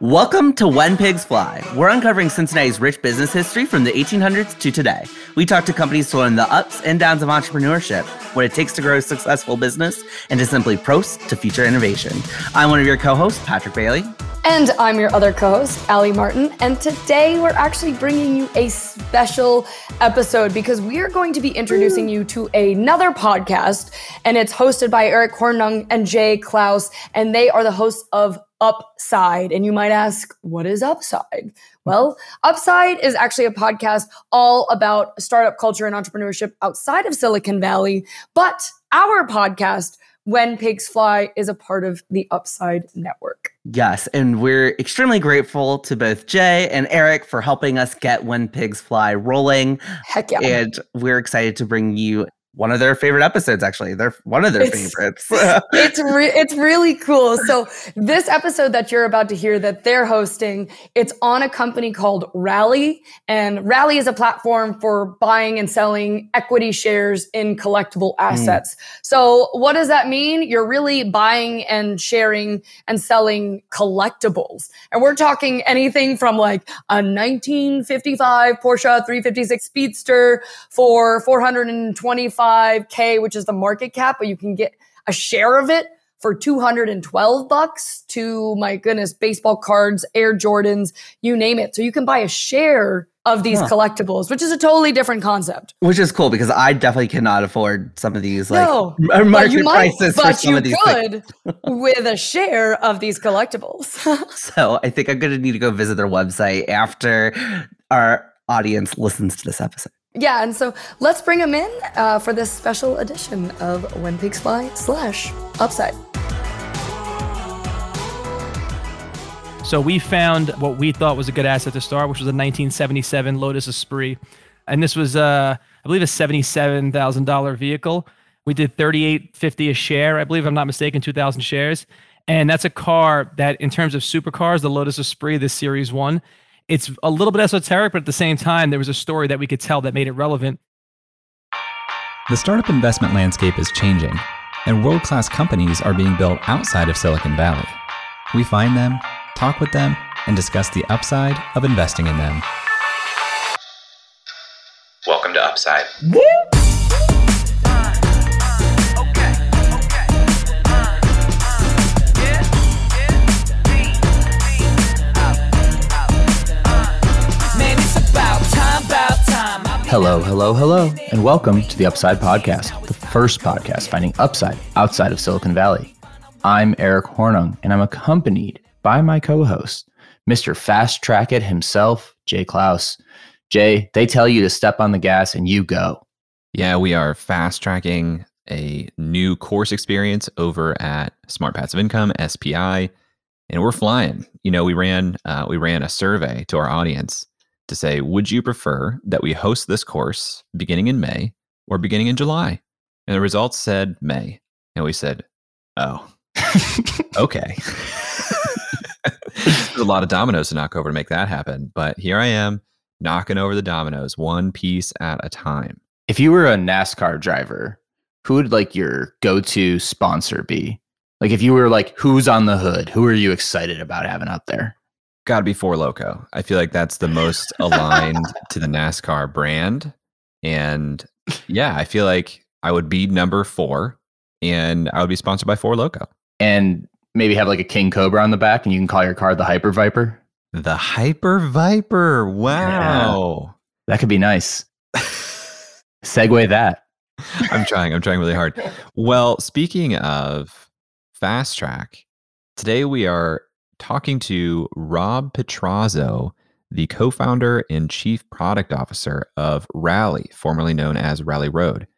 Welcome to When Pigs Fly. We're uncovering Cincinnati's rich business history from the 1800s to today. We talk to companies to learn the ups and downs of entrepreneurship, what it takes to grow a successful business, and to simply prost to future innovation. I'm one of your co hosts, Patrick Bailey. And I'm your other co host, Allie Martin. And today we're actually bringing you a special episode because we are going to be introducing you to another podcast. And it's hosted by Eric Hornung and Jay Clouse. And they are the hosts of Upside. And you might ask, what is Upside? Well, Upside is actually a podcast all about startup culture and entrepreneurship outside of Silicon Valley. But our podcast, When Pigs Fly, is a part of the Upside Network. Yes, and we're extremely grateful to both Jay and Eric for helping us get When Pigs Fly rolling. Heck yeah. And we're excited to bring you one of their favorite episodes actually. They're one of their it's, favorites. it's re- it's really cool. So this episode that you're about to hear that they're hosting it's on a company called rally and rally is a platform for buying and selling equity shares in collectible hmm. assets. Mm. so what does that mean? You're really buying and sharing and selling collectibles. And we're talking anything from like a 1955 porsche 356 speedster for 425 5K, which is the market cap, but you can get a share of it for 212 bucks to my goodness, baseball cards, Air Jordans, you name it. So you can buy a share of these huh. collectibles, which is a totally different concept. Which is cool because I definitely cannot afford some of these like no, market might, prices for some of these could with a share of these collectibles. so I think I'm gonna need to go visit their website after our audience listens to this episode. Yeah, and so let's bring them in uh, for this special edition of When Pigs Fly slash Upside. So we found what we thought was a good asset to start, which was a 1977 Lotus Esprit, and this was, uh, I believe, a seventy-seven thousand dollar vehicle. We did thirty-eight fifty a share, I believe, I'm not mistaken, two thousand shares, and that's a car that, in terms of supercars, the Lotus Esprit, this Series One, it's a little bit esoteric, but at the same time, there was a story that we could tell that made it relevant. The startup investment landscape is changing, and world class companies are being built outside of Silicon Valley. We find them, talk with them, and discuss the upside of investing in them. Welcome to Upside. Hello, hello, hello, and welcome to the Upside Podcast, the first podcast finding upside outside of Silicon Valley. I'm Eric Hornung, and I'm accompanied by my co host, Mr. Fast Track It himself, Jay Clouse. Jay, they tell you to step on the gas and you go. Yeah, we are fast tracking a new course experience over at Smart Passive Income, SPI, and we're flying. You know, we ran uh, we ran a survey to our audience to say, would you prefer that we host this course beginning in May or beginning in July? And the results said May. And we said, oh, okay. There's a lot of dominoes to knock over to make that happen. But here I am knocking over the dominoes one piece at a time. If you were a NASCAR driver, who would like your go to sponsor be? Like if you were like, who's on the hood? Who are you excited about having out there? Got to be Four Loco. I feel like that's the most aligned to the NASCAR brand. And yeah, I feel like I would be number four and I would be sponsored by Four Loco. And maybe have like a King Cobra on the back and you can call your car the Hyper Viper. The Hyper Viper. Wow. Yeah. That could be nice. Segue that. I'm trying. I'm trying really hard. Well, speaking of fast track, today we are talking to Rob Petrozzo, the co founder and chief product officer of Rally, formerly known as Rally Road.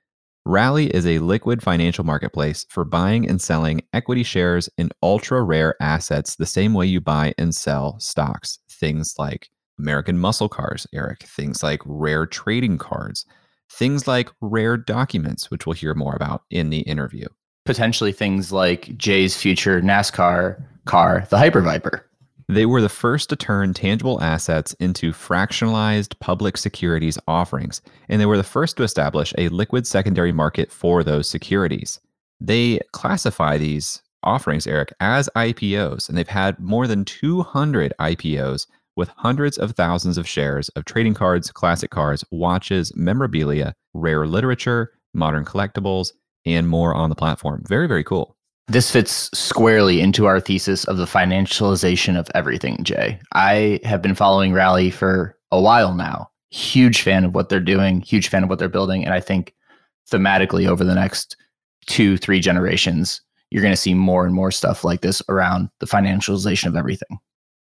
Rally is a liquid financial marketplace for buying and selling equity shares in ultra rare assets the same way you buy and sell stocks. Things like American muscle cars, Eric, things like rare trading cards, things like rare documents, which we'll hear more about in the interview. Potentially things like Jay's future NASCAR car, the Hyper Viper. They were the first to turn tangible assets into fractionalized public securities offerings, and they were the first to establish a liquid secondary market for those securities. They classify these offerings, Eric, as IPOs, and they've had more than 200 IPOs with hundreds of thousands of shares of trading cards, classic cars, watches, memorabilia, rare literature, modern collectibles, and more on the platform. Very, very cool. This fits squarely into our thesis of the financialization of everything, Jay. I have been following Rally for a while now. Huge fan of what they're doing, huge fan of what they're building. And I think thematically over the next two, three generations, you're going to see more and more stuff like this around the financialization of everything.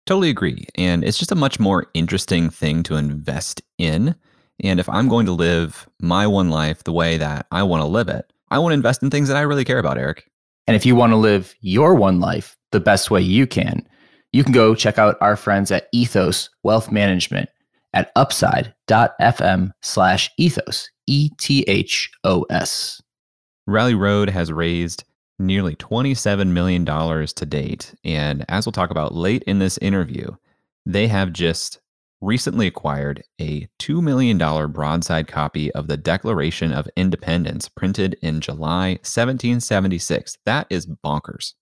Totally agree. And it's just a much more interesting thing to invest in. And if I'm going to live my one life the way that I want to live it, I want to invest in things that I really care about, Eric. And if you want to live your one life the best way you can, you can go check out our friends at Ethos Wealth Management at upside.fm slash ethos, E T H O S. Rally Road has raised nearly $27 million to date. And as we'll talk about late in this interview, they have just recently acquired a $2 million broadside copy of the Declaration of Independence printed in July 1776. That is bonkers.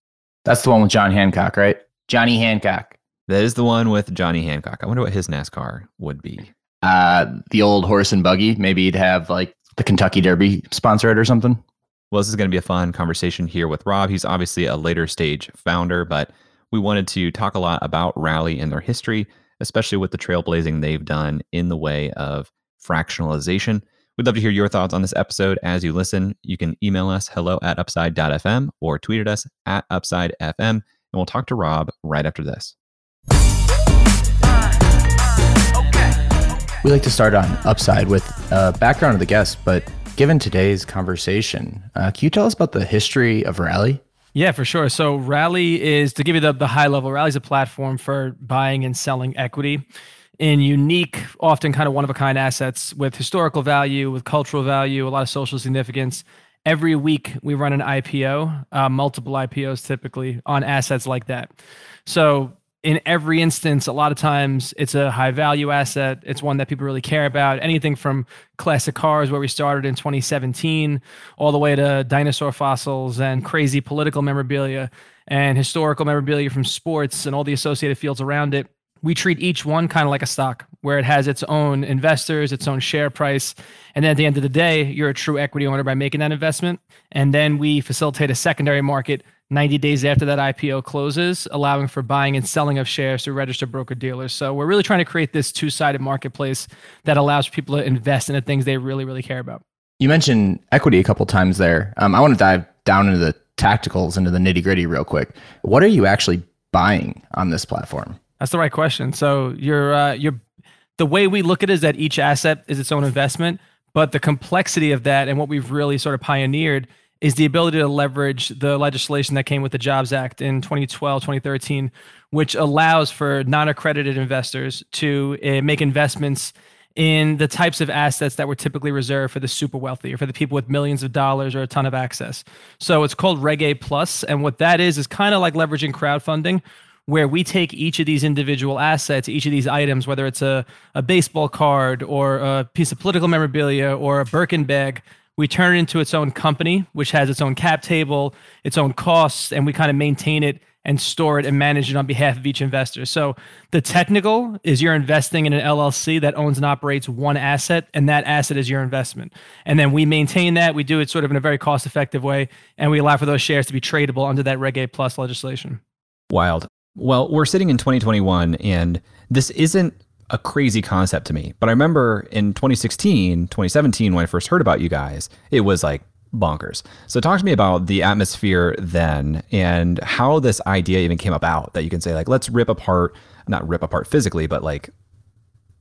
That's the one with John Hancock, right? Johnny Hancock. That is the one with Johnny Hancock. I wonder what his NASCAR would be. Uh, the old horse and buggy. Maybe he'd have like the Kentucky Derby sponsor it or something. Well, this is going to be a fun conversation here with Rob. He's obviously a later stage founder, but we wanted to talk a lot about Rally and their history, especially with the trailblazing they've done in the way of fractionalization. We'd love to hear your thoughts on this episode as you listen. You can email us hello at upside.fm or tweet at us at upsidefm, and we'll talk to Rob right after this. We like to start on Upside with a background of the guest, but given today's conversation, uh, can you tell us about the history of Rally? Yeah, for sure. So Rally is to give you the, the high level, Rally is a platform for buying and selling equity in unique, often kind of one of a kind assets with historical value, with cultural value, a lot of social significance. Every week we run an IPO, uh, multiple IPOs typically on assets like that. So in every instance, a lot of times it's a high value asset. It's one that people really care about. Anything from classic cars, where we started in 2017, all the way to dinosaur fossils and crazy political memorabilia and historical memorabilia from sports and all the associated fields around it. We treat each one kind of like a stock where it has its own investors, its own share price. And then at the end of the day, you're a true equity owner by making that investment. And then we facilitate a secondary market 90 days after that IPO closes, allowing for buying and selling of shares through registered broker dealers. So we're really trying to create this two sided marketplace that allows people to invest in the things they really, really care about. You mentioned equity a couple times there. Um, I want to dive down into the tacticals, into the nitty gritty real quick. What are you actually buying on this platform? That's the right question. So you're uh, you're the way we look at it is that each asset is its own investment, but the complexity of that and what we've really sort of pioneered is the ability to leverage the legislation that came with the Jobs Act in 2012, 2013, which allows for non accredited investors to uh, make investments in the types of assets that were typically reserved for the super wealthy or for the people with millions of dollars or a ton of access. So it's called Reg A Plus, and what that is is kind of like leveraging crowdfunding, where we take each of these individual assets, each of these items, whether it's a, a baseball card or a piece of political memorabilia or a Birkin bag, we turn it into its own company, which has its own cap table, its own costs, and we kind of maintain it and store it and manage it on behalf of each investor. So the technical is you're investing in an LLC that owns and operates one asset, and that asset is your investment. And then we maintain that. We do it sort of in a very cost effective way, and we allow for those shares to be tradable under that Reg A Plus legislation. Wild. Well, we're sitting in 2021, and this isn't a crazy concept to me. But I remember in 2016, 2017, when I first heard about you guys, it was like bonkers. So talk to me about the atmosphere then and how this idea even came about that you can say like let's rip apart not rip apart physically but like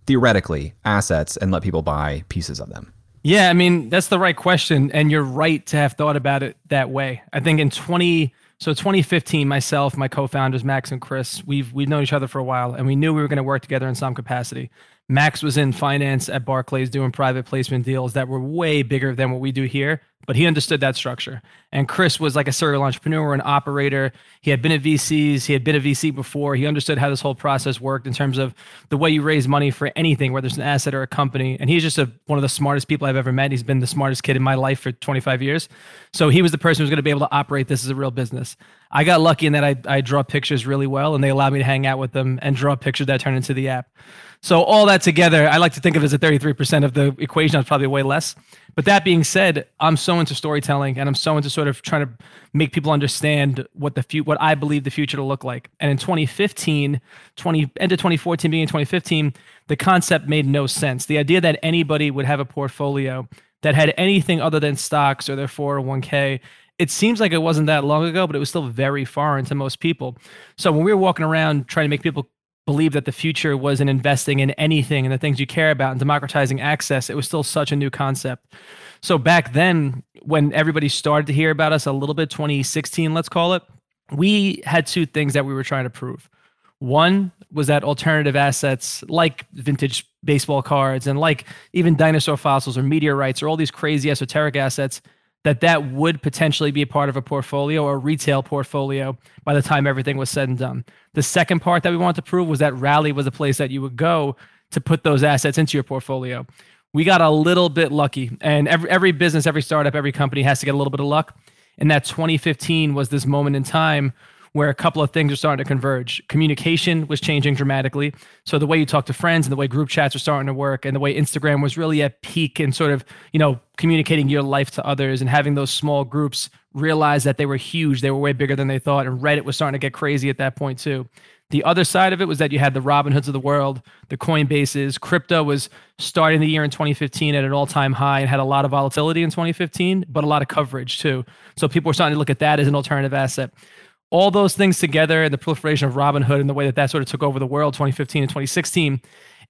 theoretically assets and let people buy pieces of them. Yeah, I mean, that's the right question and you're right to have thought about it that way. I think in 20 so 2015, myself, my co-founders Max and Chris, we've we've known each other for a while, and we knew we were going to work together in some capacity. Max was in finance at Barclays doing private placement deals that were way bigger than what we do here. But he understood that structure. And Chris was like a serial entrepreneur, an operator. He had been at VCs, he had been a VC before. He understood how this whole process worked in terms of the way you raise money for anything, whether it's an asset or a company. And he's just a, one of the smartest people I've ever met. He's been the smartest kid in my life for 25 years. So he was the person who was going to be able to operate this as a real business. I got lucky in that I, I draw pictures really well, and they allowed me to hang out with them and draw pictures that turn into the app. So all that together, I like to think of as a 33% of the equation. That's probably way less. But that being said, I'm so into storytelling and I'm so into sort of trying to make people understand what the future, what I believe the future to look like. And in 2015, 20 end of 2014, beginning of 2015, the concept made no sense. The idea that anybody would have a portfolio that had anything other than stocks or their 401k it seems like it wasn't that long ago, but it was still very foreign to most people. So when we were walking around trying to make people believe that the future was in investing in anything and the things you care about and democratizing access, it was still such a new concept. So back then, when everybody started to hear about us a little bit, 2016, let's call it, we had two things that we were trying to prove. One was that alternative assets like vintage baseball cards and like even dinosaur fossils or meteorites or all these crazy esoteric assets that that would potentially be a part of a portfolio or a retail portfolio by the time everything was said and done. The second part that we wanted to prove was that Rally was a place that you would go to put those assets into your portfolio. We got a little bit lucky, and every every business, every startup, every company has to get a little bit of luck. And that 2015 was this moment in time where a couple of things are starting to converge. Communication was changing dramatically. So the way you talk to friends and the way group chats are starting to work and the way Instagram was really at peak and sort of, you know, communicating your life to others and having those small groups realize that they were huge. They were way bigger than they thought. And Reddit was starting to get crazy at that point too. The other side of it was that you had the Robinhoods of the world, the Coinbases. Crypto was starting the year in 2015 at an all time high and had a lot of volatility in 2015, but a lot of coverage too. So people were starting to look at that as an alternative asset all those things together and the proliferation of Robinhood and the way that that sort of took over the world 2015 and 2016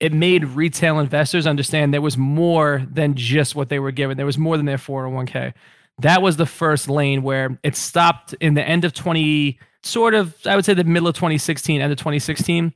it made retail investors understand there was more than just what they were given. There was more than their 401k that was the first lane where it stopped in the end of 20 sort of i would say the middle of 2016 end of 2016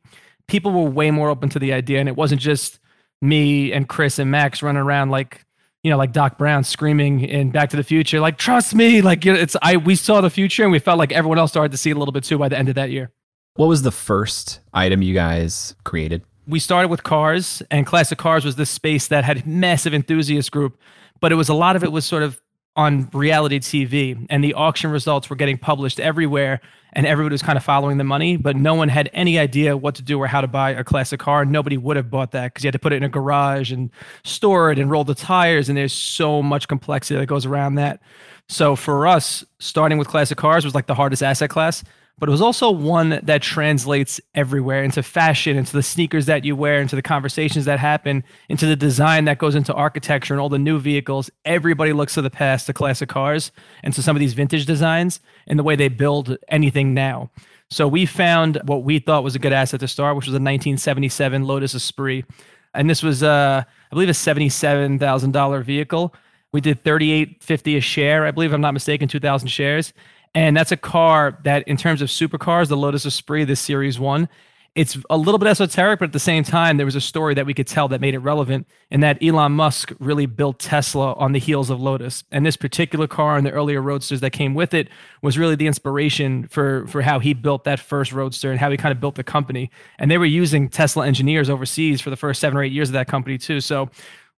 people were way more open to the idea and it wasn't just me and chris and max running around like you know, like Doc Brown screaming in Back to the Future, like "Trust me!" Like you know, it's I we saw the future and we felt like everyone else started to see it a little bit too by the end of that year. What was the first item you guys created? We started with cars, and classic cars was this space that had massive enthusiast group, but it was a lot of it was sort of on reality TV, and the auction results were getting published everywhere, and everybody was kind of following the money, but no one had any idea what to do or how to buy a classic car. Nobody would have bought that because you had to put it in a garage and store it and roll the tires, and there's so much complexity that goes around that. So for us, starting with classic cars was like the hardest asset class but it was also one that translates everywhere into fashion, into the sneakers that you wear, into the conversations that happen, into the design that goes into architecture and all the new vehicles. Everybody looks to the past, to classic cars, and to some of these vintage designs and the way they build anything now. So we found what we thought was a good asset to start, which was a 1977 Lotus Esprit. And this was, uh, I believe, a $77,000 vehicle. We did 38.50 a share, I believe, I'm not mistaken, 2,000 shares. And that's a car that, in terms of supercars, the Lotus Esprit, this Series 1, it's a little bit esoteric, but at the same time, there was a story that we could tell that made it relevant, and that Elon Musk really built Tesla on the heels of Lotus. And this particular car and the earlier roadsters that came with it was really the inspiration for for how he built that first roadster and how he kind of built the company. And they were using Tesla engineers overseas for the first seven or eight years of that company too. So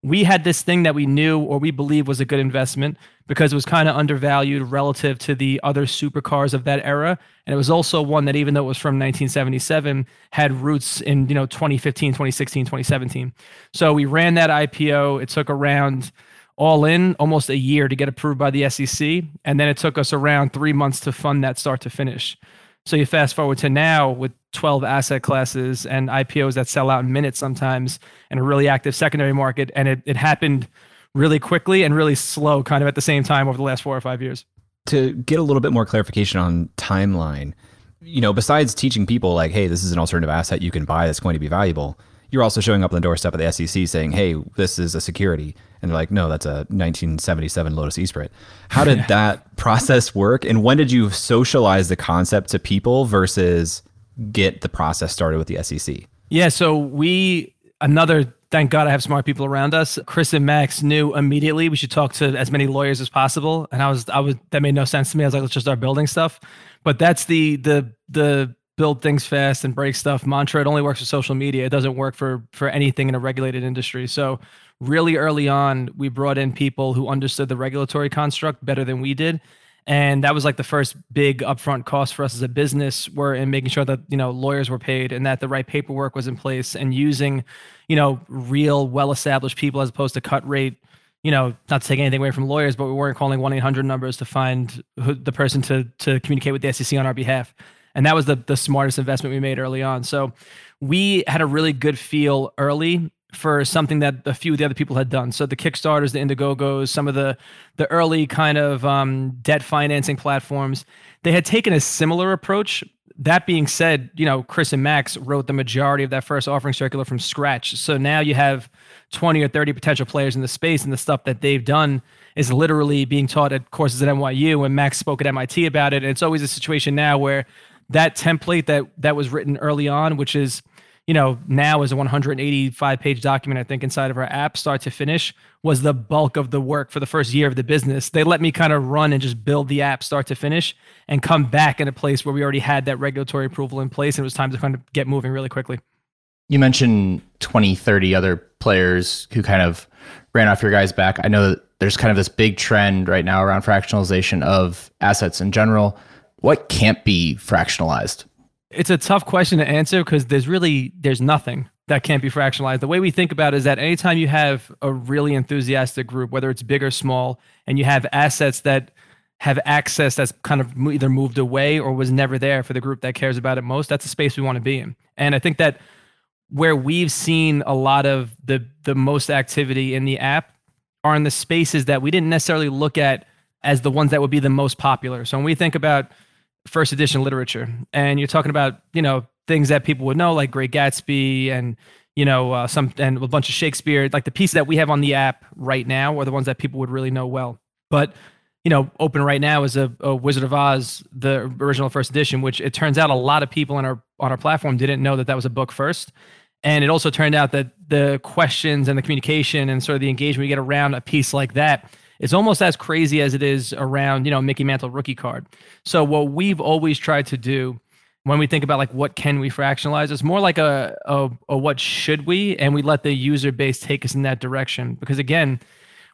we had this thing that we knew or we believed was a good investment because it was kind of undervalued relative to the other supercars of that era. And it was also one that even though it was from 1977 had roots in you know 2015 2016 2017 so we ran that ipo it took around all in almost a year to get approved by the sec and then it took us around three months to fund that start to finish so you fast forward to now with 12 asset classes and IPOs that sell out in minutes sometimes and a really active secondary market. And it, it happened really quickly and really slow kind of at the same time over the last four or five years. To get a little bit more clarification on timeline, you know, besides teaching people like, hey, this is an alternative asset you can buy that's going to be valuable, you're also showing up on the doorstep of the SEC saying, hey, this is a security. And they're like, no, that's a 1977 Lotus Esprit. How did that process work? And when did you socialize the concept to people versus get the process started with the SEC? Yeah, so we another thank God I have smart people around us. Chris and Max knew immediately we should talk to as many lawyers as possible. And I was, I was, that made no sense to me. I was like, let's just start building stuff. But that's the, the, the build things fast and break stuff mantra. It only works for social media. It doesn't work for, for anything in a regulated industry. So really early on, we brought in people who understood the regulatory construct better than we did and that was like the first big upfront cost for us as a business were in making sure that you know lawyers were paid and that the right paperwork was in place and using you know real well established people as opposed to cut rate you know not to take anything away from lawyers but we weren't calling 1-800 numbers to find who, the person to to communicate with the sec on our behalf and that was the the smartest investment we made early on so we had a really good feel early for something that a few of the other people had done. So the Kickstarters, the Indiegogos, some of the the early kind of um, debt financing platforms, they had taken a similar approach. That being said, you know, Chris and Max wrote the majority of that first offering circular from scratch. So now you have 20 or 30 potential players in the space, and the stuff that they've done is literally being taught at courses at NYU. And Max spoke at MIT about it. And it's always a situation now where that template that that was written early on, which is you know, now is a 185 page document, I think, inside of our app, start to finish, was the bulk of the work for the first year of the business. They let me kind of run and just build the app start to finish and come back in a place where we already had that regulatory approval in place. And it was time to kind of get moving really quickly. You mentioned 20, 30 other players who kind of ran off your guys' back. I know that there's kind of this big trend right now around fractionalization of assets in general. What can't be fractionalized? It's a tough question to answer because there's really there's nothing that can't be fractionalized. The way we think about it is that anytime you have a really enthusiastic group, whether it's big or small, and you have assets that have access that's kind of either moved away or was never there for the group that cares about it most, that's a space we want to be in. And I think that where we've seen a lot of the the most activity in the app are in the spaces that we didn't necessarily look at as the ones that would be the most popular. So when we think about first edition literature. And you're talking about you know things that people would know like great gatsby and you know uh, some and a bunch of shakespeare like the pieces that we have on the app right now are the ones that people would really know well. But you know open right now is a, a wizard of oz the original first edition which it turns out a lot of people on our on our platform didn't know that that was a book first. And it also turned out that the questions and the communication and sort of the engagement we get around a piece like that it's almost as crazy as it is around, you know, Mickey Mantle rookie card. So what we've always tried to do when we think about like what can we fractionalize, it's more like a, a, a what should we, and we let the user base take us in that direction. Because again,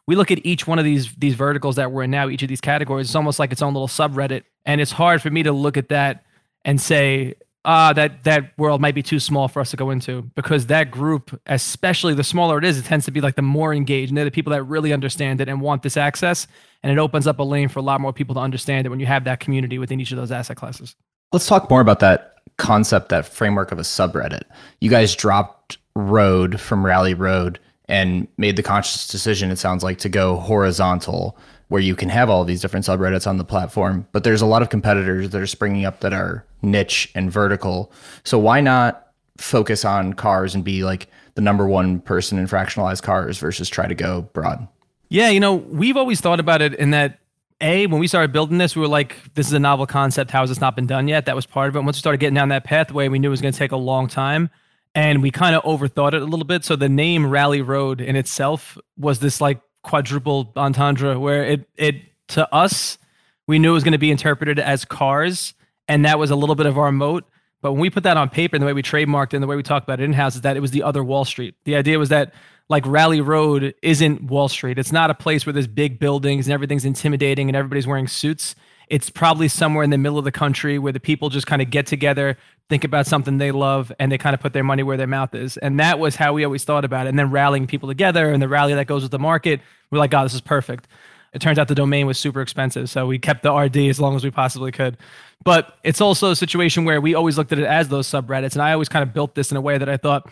we look at each one of these these verticals that we're in now, each of these categories, it's almost like its own little subreddit. And it's hard for me to look at that and say, uh, that that world might be too small for us to go into because that group, especially the smaller it is, it tends to be like the more engaged. And they're the people that really understand it and want this access. And it opens up a lane for a lot more people to understand it when you have that community within each of those asset classes. Let's talk more about that concept, that framework of a subreddit. You guys dropped Road from Rally Road and made the conscious decision, it sounds like, to go horizontal where you can have all these different subreddits on the platform. But there's a lot of competitors that are springing up that are niche and vertical. So why not focus on cars and be like the number one person in fractionalized cars versus try to go broad? Yeah, you know, we've always thought about it in that a when we started building this, we were like, "This is a novel concept. How has this not been done yet?" That was part of it. Once we started getting down that pathway, we knew it was going to take a long time, and we kind of overthought it a little bit. So the name Rally Road in itself was this like quadruple entendre where it it to us we knew it was going to be interpreted as cars and that was a little bit of our moat. But when we put that on paper and the way we trademarked it and the way we talked about it in house is that it was the other wall street. The idea was that like rally road isn't wall street. It's not a place where there's big buildings and everything's intimidating and everybody's wearing suits it's probably somewhere in the middle of the country where the people just kind of get together, think about something they love, and they kind of put their money where their mouth is. And that was how we always thought about it. And then rallying people together and the rally that goes with the market, we're like, oh, this is perfect. It turns out the domain was super expensive. So we kept the RD as long as we possibly could. But it's also a situation where we always looked at it as those subreddits. And I always kind of built this in a way that I thought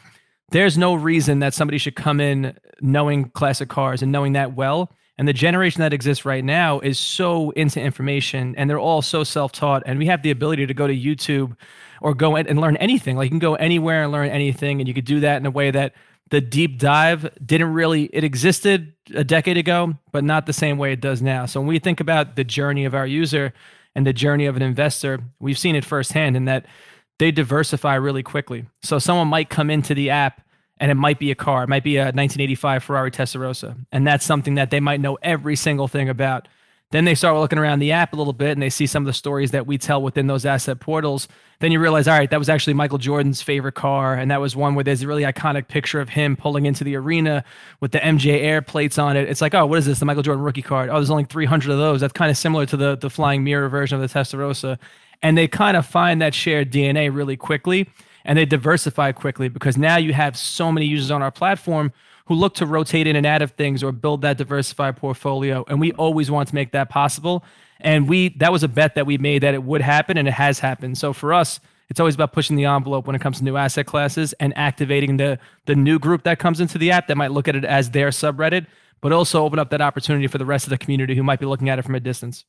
there's no reason that somebody should come in knowing classic cars and knowing that well and the generation that exists right now is so into information and they're all so self taught. And we have the ability to go to YouTube or go and learn anything. Like you can go anywhere and learn anything. And you could do that in a way that the deep dive didn't really, it existed a decade ago, but not the same way it does now. So when we think about the journey of our user and the journey of an investor, we've seen it firsthand in that they diversify really quickly. So someone might come into the app and it might be a car, it might be a 1985 Ferrari Testarossa, and that's something that they might know every single thing about. Then they start looking around the app a little bit and they see some of the stories that we tell within those asset portals. Then you realize, all right, that was actually Michael Jordan's favorite car. And that was one where there's a really iconic picture of him pulling into the arena with the MJ Air plates on it. It's like, oh, what is this? The Michael Jordan rookie card. Oh, there's only 300 of those. That's kind of similar to the, the flying mirror version of the Testarossa. And they kind of find that shared DNA really quickly and they diversify quickly because now you have so many users on our platform who look to rotate in and out of things or build that diversified portfolio. And we always want to make that possible. And we that was a bet that we made that it would happen and it has happened. So for us, it's always about pushing the envelope when it comes to new asset classes and activating the the new group that comes into the app that might look at it as their subreddit, but also open up that opportunity for the rest of the community who might be looking at it from a distance.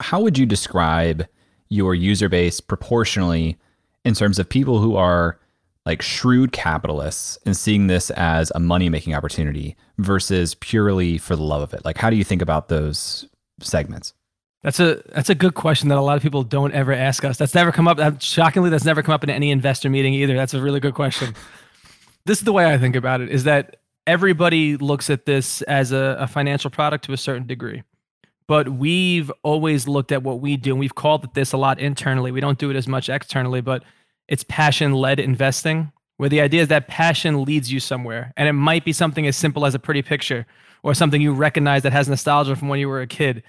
How would you describe your user base proportionally in terms of people who are like shrewd capitalists and seeing this as a money making opportunity versus purely for the love of it? Like, how do you think about those segments? That's a that's a good question that a lot of people don't ever ask us. That's never come up. Shockingly, that's never come up in any investor meeting either. That's a really good question. this is the way I think about it: is that everybody looks at this as a, a financial product to a certain degree, but we've always looked at what we do, and we've called it this a lot internally. We don't do it as much externally, but it's passion led investing, where the idea is that passion leads you somewhere. And it might be something as simple as a pretty picture or something you recognize that has nostalgia from when you were a kid.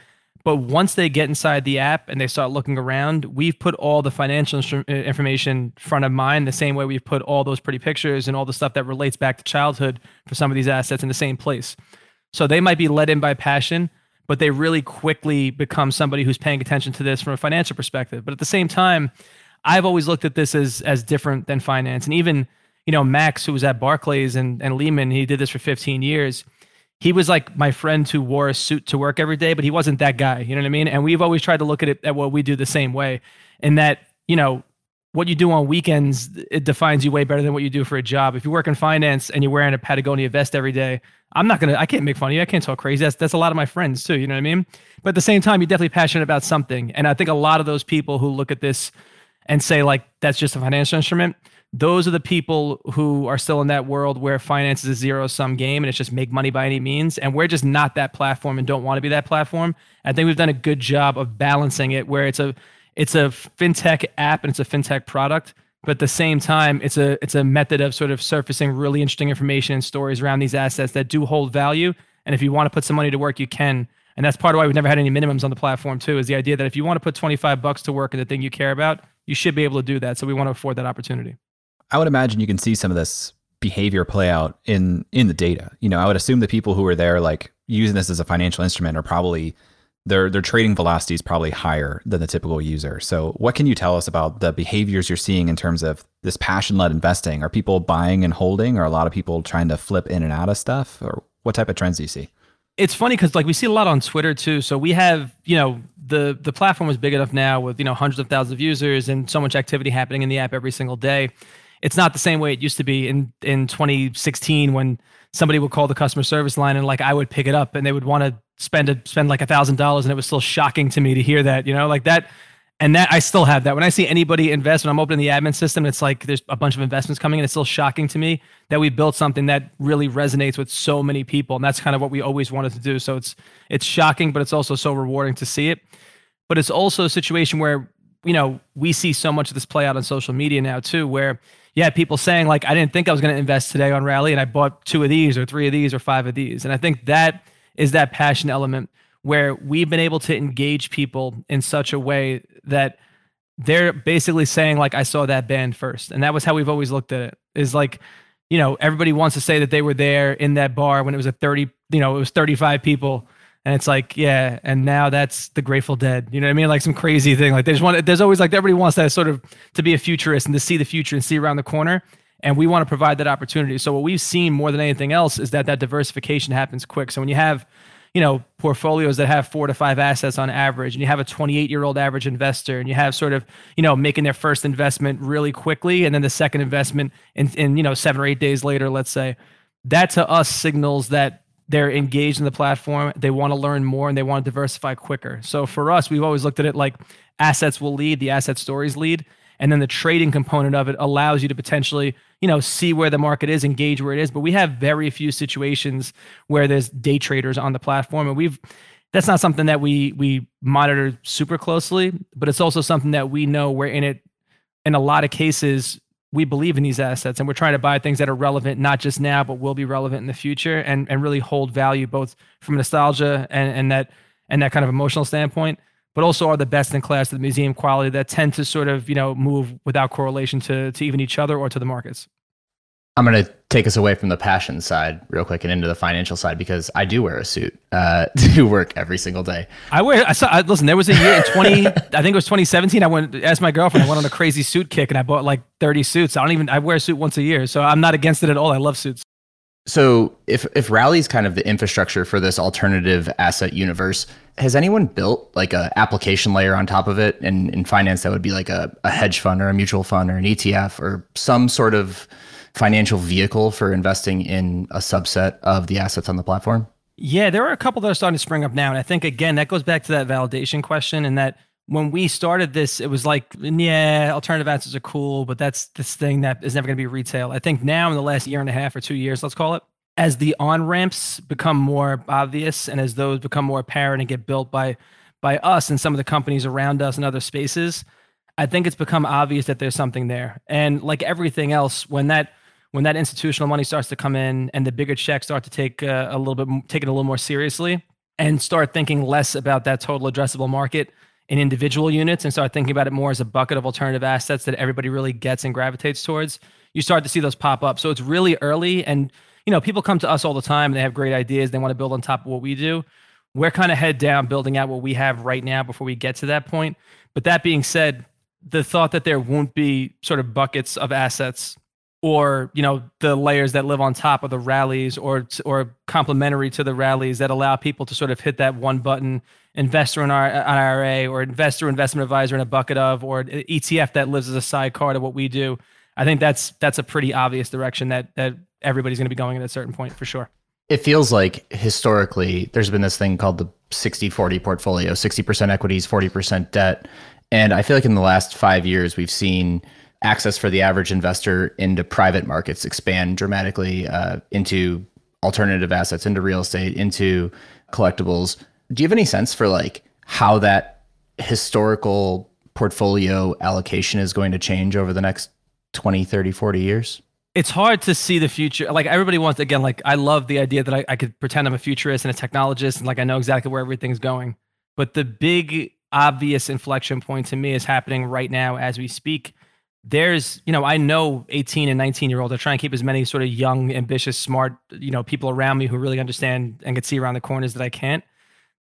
But once they get inside the app and they start looking around, we've put all the financial uh, information front of mind the same way we've put all those pretty pictures and all the stuff that relates back to childhood for some of these assets in the same place. So they might be led in by passion, but they really quickly become somebody who's paying attention to this from a financial perspective. But at the same time, I've always looked at this as as different than finance. And even, you know, Max, who was at Barclays and, and Lehman, he did this for 15 years. He was like my friend who wore a suit to work every day, but he wasn't that guy. You know what I mean? And we've always tried to look at it at what we do the same way. And that, you know, what you do on weekends, it defines you way better than what you do for a job. If you work in finance and you're wearing a Patagonia vest every day, I'm not gonna, I can't make fun of you. I can't talk crazy. That's that's a lot of my friends too. You know what I mean? But at the same time, you're definitely passionate about something. And I think a lot of those people who look at this and say like that's just a financial instrument those are the people who are still in that world where finance is a zero sum game and it's just make money by any means and we're just not that platform and don't want to be that platform i think we've done a good job of balancing it where it's a it's a fintech app and it's a fintech product but at the same time it's a it's a method of sort of surfacing really interesting information and stories around these assets that do hold value and if you want to put some money to work you can and that's part of why we've never had any minimums on the platform too is the idea that if you want to put 25 bucks to work in the thing you care about you should be able to do that. So we want to afford that opportunity. I would imagine you can see some of this behavior play out in in the data. You know, I would assume the people who are there like using this as a financial instrument are probably their their trading velocity is probably higher than the typical user. So what can you tell us about the behaviors you're seeing in terms of this passion-led investing? Are people buying and holding? Are a lot of people trying to flip in and out of stuff? Or what type of trends do you see? it's funny because like we see a lot on Twitter too. So we have, you know, the the platform is big enough now with you know hundreds of thousands of users and so much activity happening in the app every single day. It's not the same way it used to be in in 2016 when somebody would call the customer service line and like I would pick it up and they would want to spend a, spend like a thousand dollars and it was still shocking to me to hear that. You know, like that and that I still have that. When I see anybody invest, when I'm opening the admin system, it's like there's a bunch of investments coming, and it's still shocking to me that we built something that really resonates with so many people. And that's kind of what we always wanted to do. So it's it's shocking, but it's also so rewarding to see it. But it's also a situation where you know we see so much of this play out on social media now too, where yeah, people saying like I didn't think I was going to invest today on Rally, and I bought two of these or three of these or five of these, and I think that is that passion element where we've been able to engage people in such a way that they're basically saying like I saw that band first. And that was how we've always looked at it. Is like, you know, everybody wants to say that they were there in that bar when it was a 30, you know, it was 35 people. And it's like, yeah, and now that's the Grateful Dead. You know what I mean? Like some crazy thing. Like there's one there's always like everybody wants that sort of to be a futurist and to see the future and see around the corner. And we want to provide that opportunity. So what we've seen more than anything else is that that diversification happens quick. So when you have you know portfolios that have four to five assets on average and you have a 28 year old average investor and you have sort of you know making their first investment really quickly and then the second investment in, in you know seven or eight days later let's say that to us signals that they're engaged in the platform they want to learn more and they want to diversify quicker so for us we've always looked at it like assets will lead the asset stories lead and then the trading component of it allows you to potentially you know see where the market is engage where it is. But we have very few situations where there's day traders on the platform. And we've that's not something that we we monitor super closely but it's also something that we know we're in it. In a lot of cases we believe in these assets and we're trying to buy things that are relevant not just now but will be relevant in the future and and really hold value both from nostalgia and and that and that kind of emotional standpoint but also are the best in class to the museum quality that tend to sort of you know move without correlation to to even each other or to the markets I'm going to take us away from the passion side real quick and into the financial side because I do wear a suit uh, to work every single day. I wear. I saw. I, listen, there was a year in 20. I think it was 2017. I went asked my girlfriend. I went on a crazy suit kick and I bought like 30 suits. I don't even. I wear a suit once a year, so I'm not against it at all. I love suits. So if if Rally's kind of the infrastructure for this alternative asset universe, has anyone built like a application layer on top of it? And in finance, that would be like a, a hedge fund or a mutual fund or an ETF or some sort of financial vehicle for investing in a subset of the assets on the platform? Yeah, there are a couple that are starting to spring up now. And I think, again, that goes back to that validation question and that when we started this, it was like, yeah, alternative assets are cool, but that's this thing that is never going to be retail. I think now in the last year and a half or two years, let's call it, as the on ramps become more obvious and as those become more apparent and get built by by us and some of the companies around us and other spaces, I think it's become obvious that there's something there. And like everything else, when that when that institutional money starts to come in and the bigger checks start to take uh, a little bit take it a little more seriously and start thinking less about that total addressable market in individual units and start thinking about it more as a bucket of alternative assets that everybody really gets and gravitates towards you start to see those pop up. So it's really early and you know people come to us all the time and they have great ideas they want to build on top of what we do. We're kind of head down building out what we have right now before we get to that point. But that being said the thought that there won't be sort of buckets of assets or you know the layers that live on top of the rallies or or complementary to the rallies that allow people to sort of hit that one button investor in our IRA or investor investment advisor in a bucket of or ETF that lives as a sidecar to what we do. I think that's that's a pretty obvious direction that that everybody's going to be going at a certain point for sure. It feels like historically there's been this thing called the 60-40 portfolio, 60% equities, 40% debt. And I feel like in the last 5 years we've seen access for the average investor into private markets expand dramatically uh, into alternative assets, into real estate, into collectibles. Do you have any sense for like how that historical portfolio allocation is going to change over the next 20, 30, 40 years? It's hard to see the future. Like everybody wants, again, like I love the idea that I, I could pretend I'm a futurist and a technologist and like I know exactly where everything's going. But the big obvious inflection point to me is happening right now as we speak there's you know i know 18 and 19 year olds i try and keep as many sort of young ambitious smart you know people around me who really understand and can see around the corners that i can't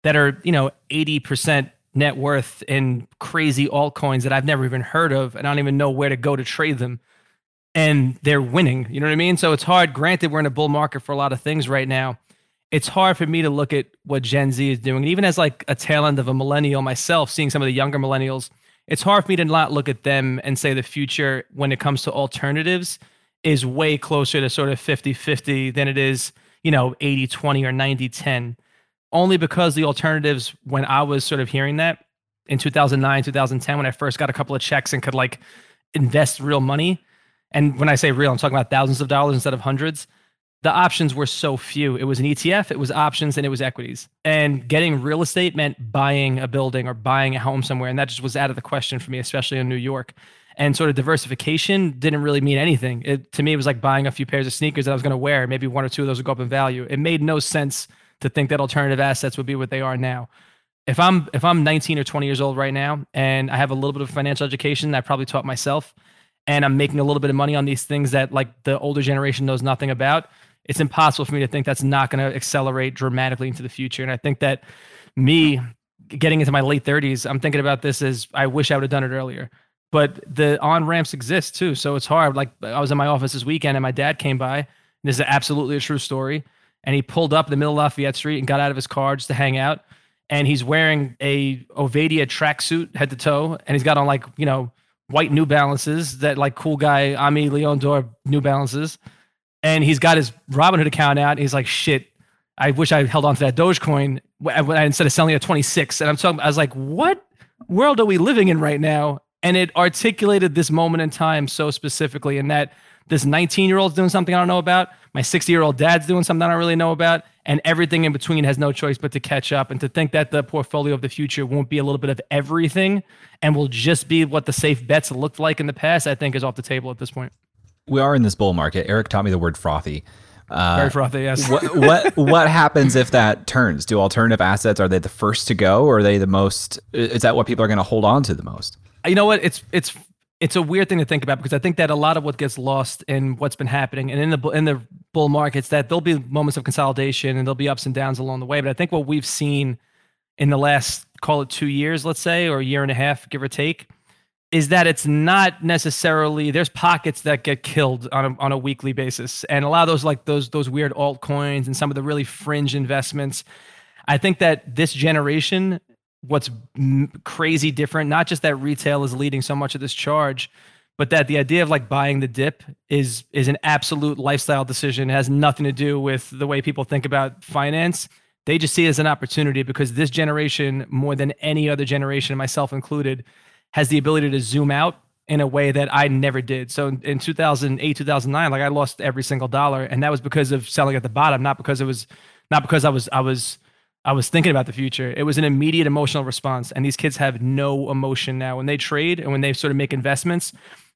that are you know 80% net worth in crazy altcoins that i've never even heard of and i don't even know where to go to trade them. And they're winning you know what i mean? So it's hard. Granted we're in a bull market for a lot of things right now. It's hard for me to look at what gen z is doing. Even as like a tail end of a millennial myself seeing some of the younger millennials it's hard for me to not look at them and say the future when it comes to alternatives is way closer to sort of 50-50 than it is, you know, 80-20 or 90-10. Only because the alternatives when I was sort of hearing that in 2009, 2010 when I first got a couple of checks and could like invest real money. And when I say real, I'm talking about thousands of dollars instead of hundreds the options were so few. It was an ETF, it was options, and it was equities. And getting real estate meant buying a building or buying a home somewhere. And that just was out of the question for me, especially in New York. And sort of diversification didn't really mean anything. It, to me, it was like buying a few pairs of sneakers that I was going to wear. Maybe one or two of those would go up in value. It made no sense to think that alternative assets would be what they are now. If I'm if I'm 19 or 20 years old right now and I have a little bit of financial education I probably taught myself, and I'm making a little bit of money on these things that like the older generation knows nothing about, it's impossible for me to think that's not going to accelerate dramatically into the future. And I think that me getting into my late 30s, I'm thinking about this as I wish I would have done it earlier. But the on ramps exist too. So it's hard. Like I was in my office this weekend and my dad came by. this is absolutely a true story. And he pulled up in the middle of Lafayette Street and got out of his car just to hang out. And he's wearing a Ovadia tracksuit head to toe. And he's got on like, you know, white New Balances that like cool guy Aimé Leon Dore New Balances and he's got his Robinhood account out. And he's like, shit, I wish I held on to that Dogecoin uh, instead of selling it at 26. And I'm talking, I was like, what world are we living in right now? And it articulated this moment in time so specifically in that this 19 year old's doing something I don't know about, my 60 year old dad's doing something I don't really know about, and everything in between has no choice but to catch up. And to think that the portfolio of the future won't be a little bit of everything and will just be what the safe bets looked like in the past, I think is off the table at this point. We are in this bull market. Eric taught me the word frothy. Uh, Very frothy, yes. what, what what happens if that turns? Do alternative assets are they the first to go, or are they the most? Is that what people are going to hold on to the most? You know what? It's it's it's a weird thing to think about because I think that a lot of what gets lost in what's been happening and in the in the bull markets that there'll be moments of consolidation and there'll be ups and downs along the way. But I think what we've seen in the last call it two years, let's say, or a year and a half, give or take, is that it's not necessarily there's pockets that get killed on a, on a weekly basis and a lot of those like those those weird altcoins and some of the really fringe investments i think that this generation what's m- crazy different not just that retail is leading so much of this charge but that the idea of like buying the dip is is an absolute lifestyle decision it has nothing to do with the way people think about finance they just see it as an opportunity because this generation more than any other generation myself included has the ability to zoom out in a way that I never did. So in 2008, 2009, like I lost every single dollar, and that was because of selling at the bottom, not because it was, not because I was, I was, I was thinking about the future. It was an immediate emotional response, and these kids have no emotion now. When they trade and when they sort of make investments,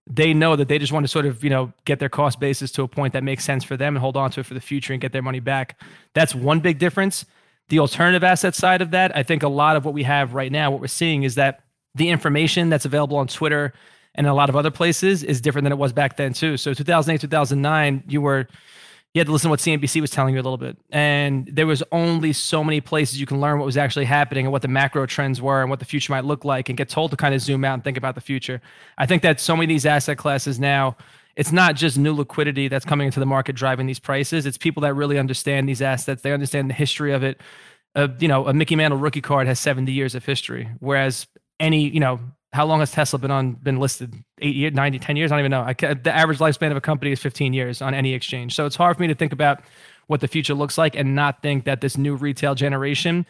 they know that they just want to sort of you know get their cost basis to a point that makes sense for them and hold on to it for the future and get their money back. That's one big difference. The alternative asset side of that, I think a lot of what we have right now, what we're seeing is that the information that's available on Twitter and a lot of other places is different than it was back then too. So 2008, 2009, you were you had to listen to what CNBC was telling you a little bit, and there was only so many places you can learn what was actually happening and what the macro trends were and what the future might look like, and get told to kind of zoom out and think about the future. I think that so many of these asset classes now. It's not just new liquidity that's coming into the market driving these prices. It's people that really understand these assets. They understand the history of it. Uh, you know, a Mickey Mantle rookie card has 70 years of history, whereas any, you know, how long has Tesla been on been listed? Eight years, 90, 10 years? I don't even know. I, the average lifespan of a company is 15 years on any exchange. So it's hard for me to think about what the future looks like and not think that this new retail generation,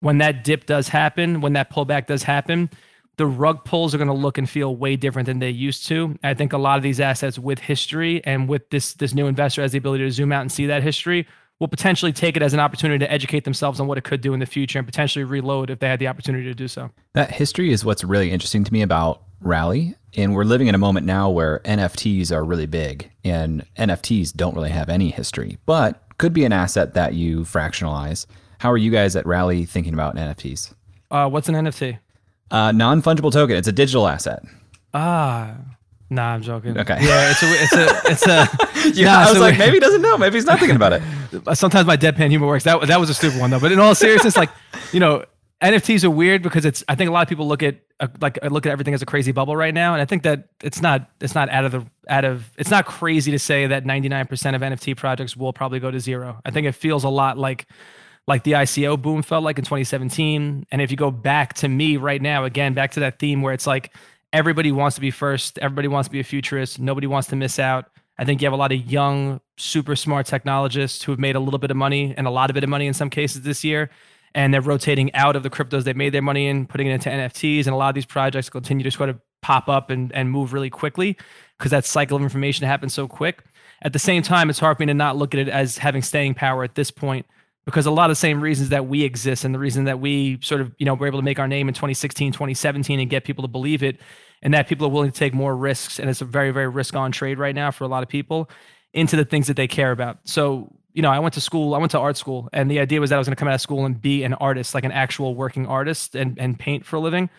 when that dip does happen, when that pullback does happen, the rug pulls are going to look and feel way different than they used to. I think a lot of these assets with history and with this this new investor has the ability to zoom out and see that history will potentially take it as an opportunity to educate themselves on what it could do in the future and potentially reload if they had the opportunity to do so. That history is what's really interesting to me about Rally. And we're living in a moment now where NFTs are really big and NFTs don't really have any history, but could be an asset that you fractionalize. How are you guys at Rally thinking about NFTs? Uh, what's an NFT? Uh, non fungible token. It's a digital asset. Ah, Nah, I'm joking. Okay. Yeah, it's a, it's a, it's a. yeah, nah, I was like, maybe he doesn't know. Maybe he's not thinking about it. Sometimes my deadpan humor works. That that was a stupid one though. But in all seriousness, like, you know, NFTs are weird because it's. I think a lot of people look at uh, like look at everything as a crazy bubble right now, and I think that it's not. It's not out of the out of. It's not crazy to say that 99% of NFT projects will probably go to zero. I think it feels a lot like like the ICO boom felt like in 2017. And if you go back to me right now, again, back to that theme where it's like everybody wants to be first. Everybody wants to be a futurist. Nobody wants to miss out. I think you have a lot of young, super smart technologists who have made a little bit of money and a lot of bit of money in some cases this year. And they're rotating out of the cryptos they made their money in, putting it into NFTs. And a lot of these projects continue to sort of pop up and, and move really quickly because that cycle of information happens so quick. At the same time, it's hard for me to not look at it as having staying power at this point because a lot of the same reasons that we exist and the reason that we sort of you know were able to make our name in 2016 2017 and get people to believe it and that people are willing to take more risks and it's a very very risk on trade right now for a lot of people into the things that they care about so you know i went to school i went to art school and the idea was that i was going to come out of school and be an artist like an actual working artist and, and paint for a living.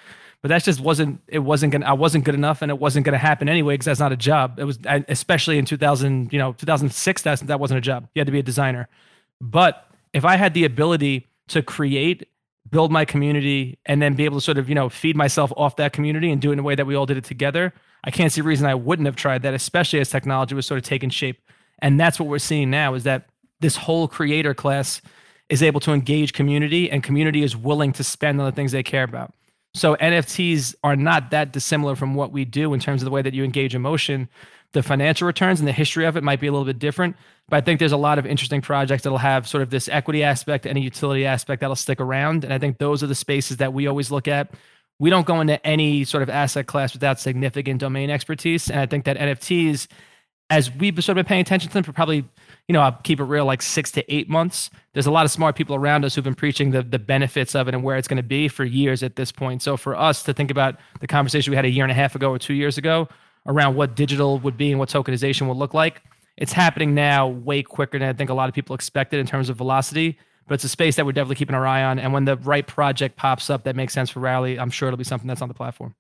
But that just wasn't it wasn't gonna i wasn't good enough and it wasn't gonna happen anyway because that's not a job. It was especially in 2000 you know 2006 that, that wasn't a job. You had to be a designer. But if I had the ability to create, build my community, and then be able to sort of, you know, feed myself off that community and do it in a way that we all did it together, I can't see reason I wouldn't have tried that, especially as technology was sort of taking shape. And that's what we're seeing now is that this whole creator class is able to engage community and community is willing to spend on the things they care about. So NFTs are not that dissimilar from what we do in terms of the way that you engage emotion. The financial returns and the history of it might be a little bit different, but I think there's a lot of interesting projects that'll have sort of this equity aspect and a utility aspect that'll stick around. And I think those are the spaces that we always look at we don't go into any sort of asset class without significant domain expertise. And I think that NFTs, as we've sort of been paying attention to them for probably, you know, I'll keep it real, like six to eight months. There's a lot of smart people around us who've been preaching the the benefits of it and where it's going to be for years at this point. So for us to think about the conversation we had a year and a half ago or two years ago around what digital would be and what tokenization would look like, it's happening now way quicker than I think a lot of people expected in terms of velocity but it's a space that we're definitely keeping our eye on. And when the right project pops up that makes sense for Rally, I'm sure it'll be something that's on the platform.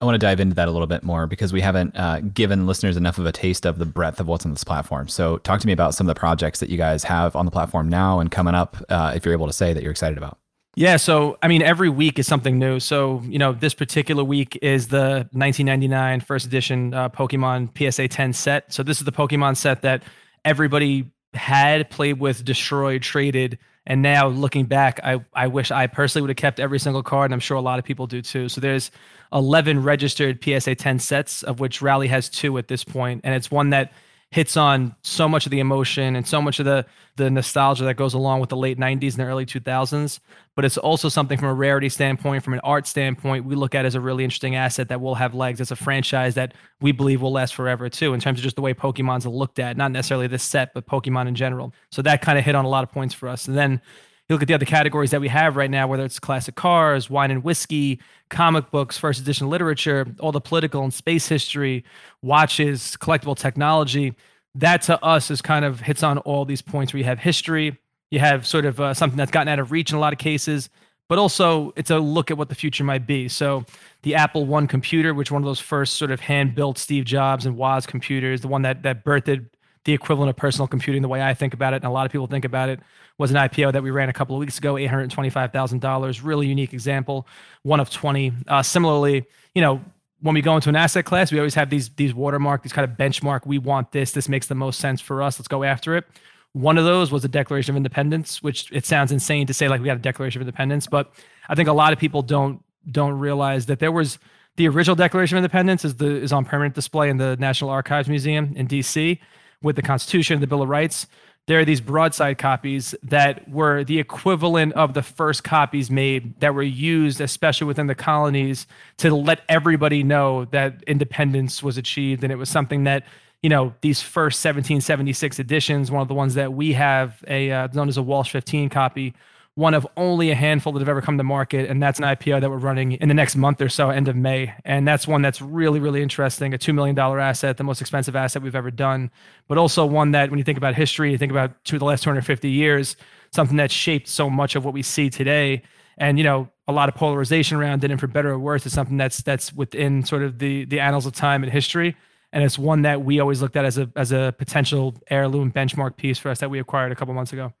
I want to dive into that a little bit more because we haven't uh, given listeners enough of a taste of the breadth of what's on this platform. So, talk to me about some of the projects that you guys have on the platform now and coming up, uh, if you're able to say that you're excited about. Yeah, so I mean, every week is something new. So, you know, this particular week is the 1999 first edition uh, Pokemon PSA 10 set. So, this is the Pokemon set that everybody had played with, destroyed, traded and now looking back, I, I wish I personally would have kept every single card, and I'm sure a lot of people do too. So there's 11 registered PSA 10 sets, of which Rally has two at this point, and it's one that hits on so much of the emotion and so much of the the nostalgia that goes along with the late 90s and the early 2000s but it's also something from a rarity standpoint from an art standpoint we look at as a really interesting asset that will have legs it's a franchise that we believe will last forever too in terms of just the way pokemon's looked at not necessarily this set but pokemon in general. So that kind of hit on a lot of points for us. And then you look at the other categories that we have right now, whether it's classic cars, wine and whiskey, comic books, first edition literature, all the political and space history, watches, collectible technology. That to us is kind of hits on all these points where you have history, you have sort of uh, something that's gotten out of reach in a lot of cases, but also it's a look at what the future might be. So the Apple One computer, which one of those first sort of hand built Steve Jobs and Woz computers, the one that that birthed the equivalent of personal computing, the way I think about it, and a lot of people think about it, was an IPO that we ran a couple of weeks ago, $825,000. Really unique example, one of 20. Uh, similarly, you know, when we go into an asset class, we always have these these watermark, these kind of benchmark. We want this. This makes the most sense for us. Let's go after it. One of those was the Declaration of Independence, which it sounds insane to say like we got a Declaration of Independence, but I think a lot of people don't don't realize that there was the original Declaration of Independence is the is on permanent display in the National Archives Museum in D.C with the Constitution, the Bill of Rights. There are these broadside copies that were the equivalent of the first copies made that were used, especially within the colonies, to let everybody know that independence was achieved. And it was something that, you know, these first 1776 editions, one of the ones that we have, a uh, known as a Walsh 15 copy, one of only a handful that have ever come to market, and that's an IPO that we're running in the next month or so, end of May. And that's one that's really, really interesting. A two million dollar asset, the most expensive asset we've ever done, but also one that, when you think about history, you think about two the last 250 years, something that shaped so much of what we see today. And you know, a lot of polarization around it, and for better or worse, is something that's that's within sort of the the annals of time and history. And it's one that we always looked at as a as a potential heirloom benchmark piece for us that we acquired a couple months ago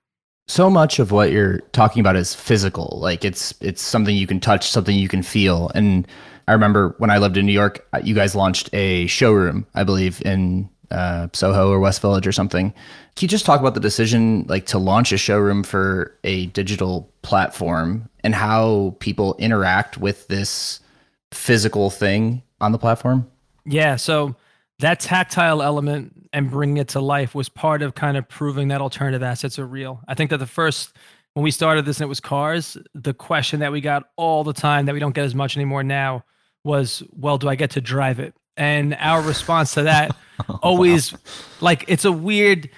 so much of what you're talking about is physical like it's it's something you can touch something you can feel. And i remember when i lived in new york uh, you guys launched a showroom i believe in uh, soho or west village or something. Can you just talk about the decision like to launch a showroom for a digital platform and how people interact with this physical thing on the platform? Yeah so that tactile element and bringing it to life was part of kind of proving that alternative assets are real. I think that the first when we started this and it was cars, the question that we got all the time that we don't get as much anymore now was, well, do I get to drive it? And our response to that oh, always like it's a weird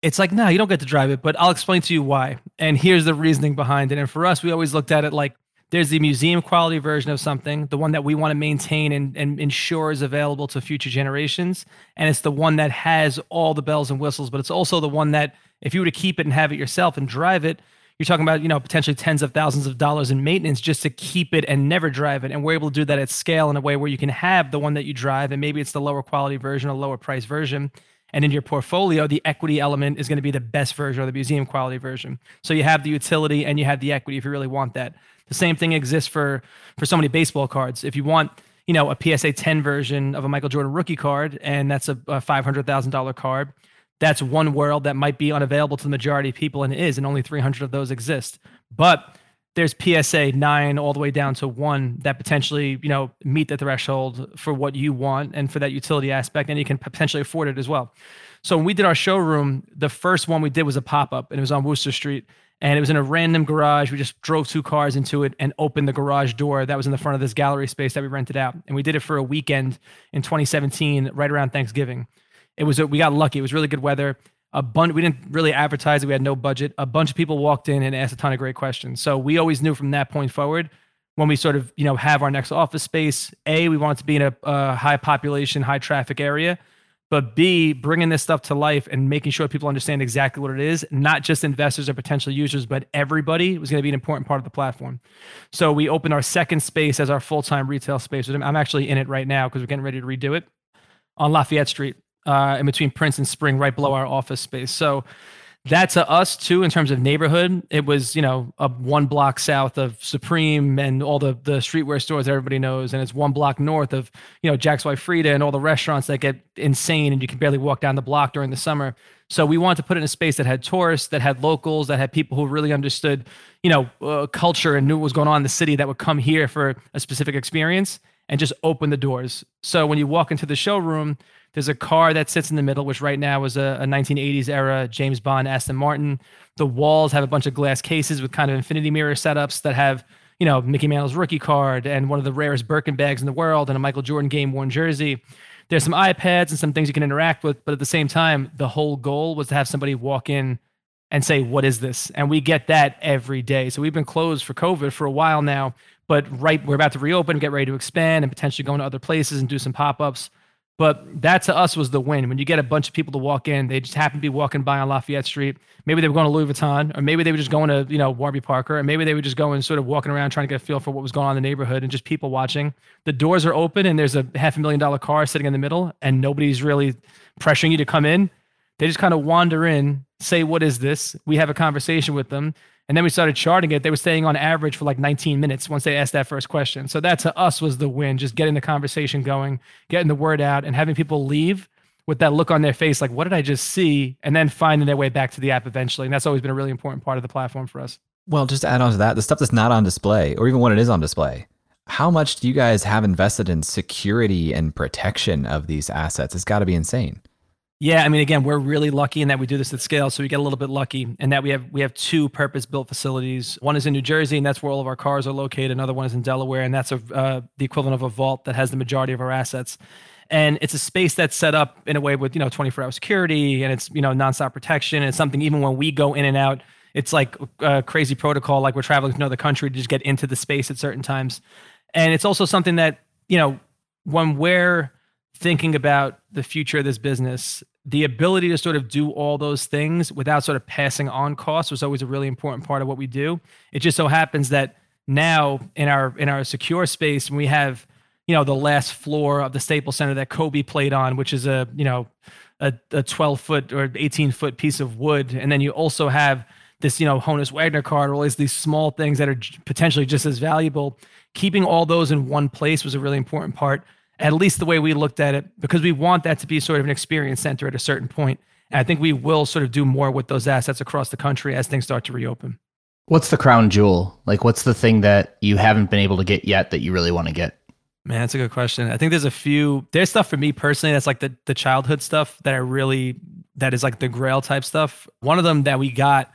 it's like, no, you don't get to drive it, but I'll explain to you why. And here's the reasoning behind it. And for us, we always looked at it like there's the museum quality version of something, the one that we want to maintain and, and ensure is available to future generations. And it's the one that has all the bells and whistles, but it's also the one that if you were to keep it and have it yourself and drive it, you're talking about, you know, potentially tens of thousands of dollars in maintenance just to keep it and never drive it. And we're able to do that at scale in a way where you can have the one that you drive, and maybe it's the lower quality version or lower price version. And in your portfolio, the equity element is going to be the best version or the museum quality version. So you have the utility and you have the equity if you really want that. The same thing exists for for so many baseball cards. If you want, you know, a PSA 10 version of a Michael Jordan rookie card, and that's a, a five hundred thousand dollar card, that's one world that might be unavailable to the majority of people, and it is, and only 300 of those exist. But there's PSA nine all the way down to one that potentially, you know, meet the threshold for what you want and for that utility aspect, and you can potentially afford it as well. So when we did our showroom, the first one we did was a pop up, and it was on Wooster Street, and it was in a random garage. We just drove two cars into it and opened the garage door that was in the front of this gallery space that we rented out. And we did it for a weekend in 2017, right around Thanksgiving. It was a, we got lucky. It was really good weather. A bunch we didn't really advertise it. We had no budget. A bunch of people walked in and asked a ton of great questions. So we always knew from that point forward when we sort of you know have our next office space. A, we want to be in a, a high population, high traffic area but B, bringing this stuff to life and making sure people understand exactly what it is, not just investors or potential users, but everybody was going to be an important part of the platform. So we opened our second space as our full time retail space. I'm actually in it right now because we're getting ready to redo it on Lafayette Street uh, in between Prince and Spring, right below our office space. So that to us too in terms of neighborhood it was you know a one block south of supreme and all the the streetwear stores everybody knows. And it's one block north of you know jack's wife Freda and all the restaurants that get insane and you can barely walk down the block during the summer. So we wanted to put in a space that had tourists that had locals that had people who really understood you know uh, culture and knew what was going on in the city that would come here for a specific experience and just open the doors so when you walk into the showroom there's a car that sits in the middle, which right now is a, a 1980s era James Bond Aston Martin. The walls have a bunch of glass cases with kind of infinity mirror setups that have, you know, Mickey Mantle's rookie card and one of the rarest Birkin bags in the world and a Michael Jordan game worn jersey. There's some iPads and some things you can interact with, but at the same time, the whole goal was to have somebody walk in and say, What is this? And we get that every day. So we've been closed for COVID for a while now, but right, we're about to reopen, get ready to expand and potentially go into other places and do some pop ups. But that to us was the win. When you get a bunch of people to walk in, they just happen to be walking by on Lafayette Street. Maybe they were going to Louis Vuitton, or maybe they were just going to, you know, Warby Parker, or maybe they were just going sort of walking around trying to get a feel for what was going on in the neighborhood and just people watching. The doors are open and there's a half a million dollar car sitting in the middle and nobody's really pressuring you to come in. They just kind of wander in, say, What is this? We have a conversation with them. And then we started charting it. They were staying on average for like 19 minutes once they asked that first question. So that to us was the win, just getting the conversation going, getting the word out, and having people leave with that look on their face, like, what did I just see? And then finding their way back to the app eventually. And that's always been a really important part of the platform for us. Well, just to add on to that, the stuff that's not on display, or even when it is on display, how much do you guys have invested in security and protection of these assets? It's got to be insane. Yeah, I mean, again, we're really lucky in that we do this at scale, so we get a little bit lucky in that we have we have two purpose-built facilities. One is in New Jersey, and that's where all of our cars are located. Another one is in Delaware, and that's a, uh, the equivalent of a vault that has the majority of our assets. And it's a space that's set up in a way with you know 24-hour security, and it's you know nonstop protection. And it's something even when we go in and out, it's like a crazy protocol, like we're traveling to another country to just get into the space at certain times. And it's also something that you know when we're thinking about the future of this business, the ability to sort of do all those things without sort of passing on costs was always a really important part of what we do. It just so happens that now in our in our secure space, we have you know the last floor of the Staples Center that Kobe played on, which is a you know a, a 12 foot or 18 foot piece of wood, and then you also have this you know Honus Wagner card, all these small things that are potentially just as valuable. Keeping all those in one place was a really important part at least the way we looked at it, because we want that to be sort of an experience center at a certain point. And I think we will sort of do more with those assets across the country as things start to reopen. What's the crown jewel? Like, what's the thing that you haven't been able to get yet that you really want to get? Man, that's a good question. I think there's a few. There's stuff for me personally that's like the the childhood stuff that I really that is like the Grail type stuff. One of them that we got,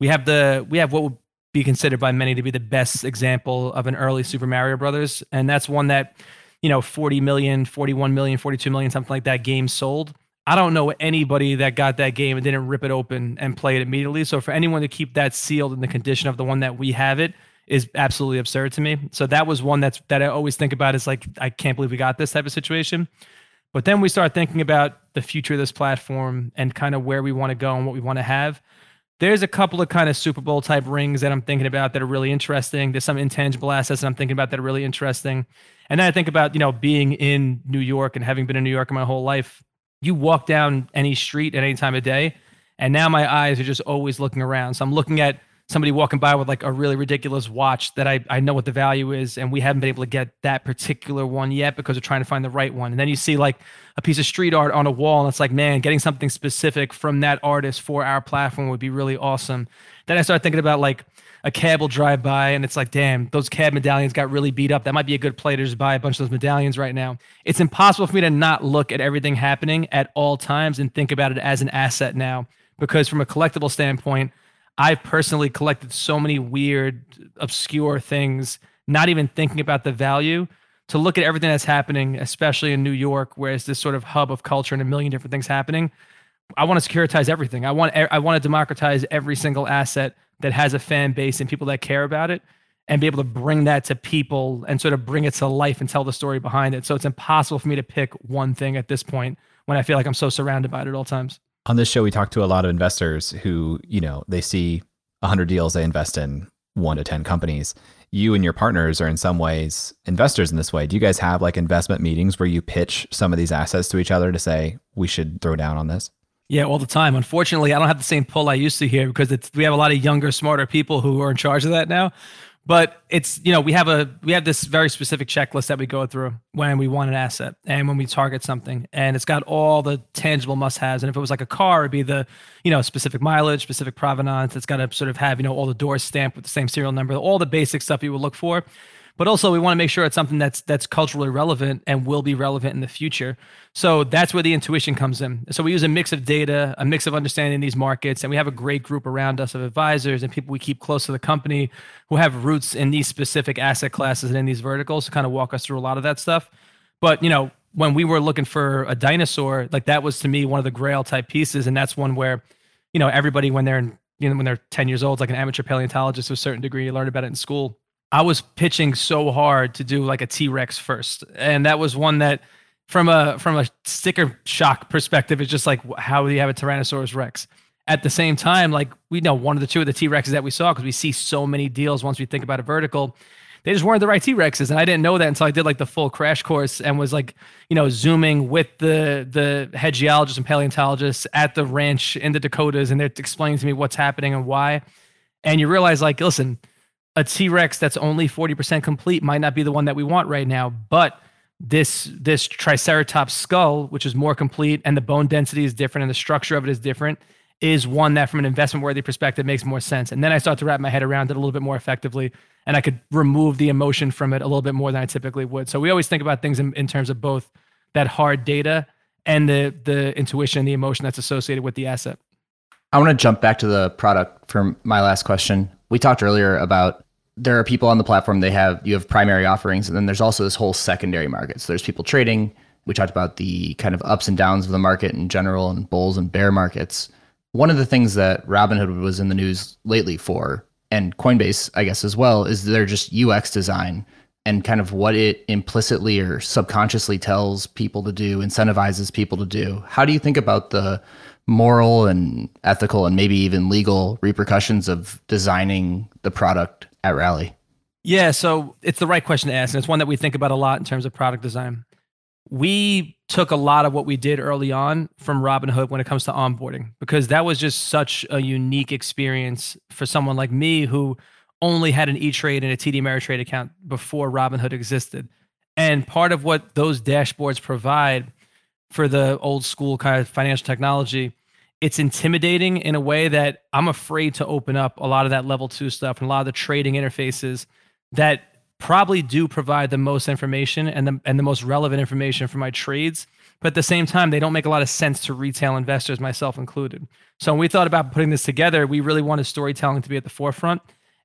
we have the we have what would be considered by many to be the best example of an early Super Mario Brothers, and that's one that you know 40 million 41 million 42 million something like that game sold. I don't know anybody that got that game and didn't rip it open and play it immediately. So for anyone to keep that sealed in the condition of the one that we have it is absolutely absurd to me. So that was one that's that i always think about is like i can't believe we got this type of situation. But then we start thinking about the future of this platform and kind of where we want to go and what we want to have. There's a couple of kind of Super Bowl type rings that I'm thinking about that are really interesting. There's some intangible assets that I'm thinking about that are really interesting. And then I think about, you know, being in New York and having been in New York my whole life. You walk down any street at any time of day, and now my eyes are just always looking around. So I'm looking at somebody walking by with like a really ridiculous watch that I, I know what the value is and we haven't been able to get that particular one yet because we're trying to find the right one and then you see like a piece of street art on a wall and it's like man getting something specific from that artist for our platform would be really awesome then i start thinking about like a cab will drive by and it's like damn those cab medallions got really beat up that might be a good play to just buy a bunch of those medallions right now it's impossible for me to not look at everything happening at all times and think about it as an asset now because from a collectible standpoint I've personally collected so many weird, obscure things, not even thinking about the value. To look at everything that's happening, especially in New York, where it's this sort of hub of culture and a million different things happening. I want to securitize everything. I want I want to democratize every single asset that has a fan base and people that care about it and be able to bring that to people and sort of bring it to life and tell the story behind it. So it's impossible for me to pick one thing at this point when I feel like I'm so surrounded by it at all times. On this show, we talk to a lot of investors who, you know, they see 100 deals, they invest in one to 10 companies. You and your partners are in some ways investors in this way. Do you guys have like investment meetings where you pitch some of these assets to each other to say, we should throw down on this? Yeah, all the time. Unfortunately, I don't have the same pull I used to here because we have a lot of younger, smarter people who are in charge of that now. But it's you know we have a we have this very specific checklist that we go through when we want an asset and when we target something. And it's got all the tangible must haves and if it was like a car it'd be the you know specific mileage specific provenance. It's got to sort of have you know all the doors stamped with the same serial number all the basic stuff you would look for but also we want to make sure it's something that's that's culturally relevant and will be relevant in the future. So that's where the intuition comes in. So we use a mix of data, a mix of understanding these markets, and we have a great group around us of advisors and people we keep close to the company who have roots in these specific asset classes and in these verticals to kind of walk us through a lot of that stuff. But you know, when we were looking for a dinosaur, like that was to me one of the grail type pieces, and that's one where, you know, everybody when they're in, you know when they're 10 years old, like an amateur paleontologist to a certain degree, learn about it in school I was pitching so hard to do like a T Rex first, and that was one that, from a from a sticker shock perspective, it's just like how do you have a Tyrannosaurus Rex? At the same time, like we know one of the two of the T Rexes that we saw because we see so many deals once we think about a vertical, they just weren't the right T Rexes, and I didn't know that until I did like the full crash course and was like, you know, zooming with the the head geologists and paleontologists at the ranch in the Dakotas, and they're explaining to me what's happening and why, and you realize like, listen a T-Rex that's only 40% complete might not be the one that we want right now, but this this triceratops skull, which is more complete and the bone density is different and the structure of it is different, is one that from an investment worthy perspective makes more sense. And then I start to wrap my head around it a little bit more effectively and I could remove the emotion from it a little bit more than I typically would. So we always think about things in, in terms of both that hard data and the the intuition, and the emotion that's associated with the asset. I want to jump back to the product for my last question. We talked earlier about there are people on the platform they have you have primary offerings and then there's also this whole secondary market. So there's people trading. We talked about the kind of ups and downs of the market in general and bulls and bear markets. One of the things that Robinhood was in the news lately for and Coinbase I guess as well is their just UX design and kind of what it implicitly or subconsciously tells people to do, incentivizes people to do. How do you think about the moral and ethical and maybe even legal repercussions of designing the product at Rally? Yeah, so it's the right question to ask, and it's one that we think about a lot in terms of product design. We took a lot of what we did early on from Robinhood when it comes to onboarding because that was just such a unique experience for someone like me who only had an E Trade and a TD Ameritrade account before Robinhood existed. And part of what those dashboards provide for the old school kind of financial technology it's intimidating in a way that I'm afraid to open up a lot of that level two stuff and a lot of the trading interfaces that probably do provide the most information and the and the most relevant information for my trades. But at the same time, they don't make a lot of sense to retail investors, myself included. So when we thought about putting this together, we really wanted storytelling to be at the forefront.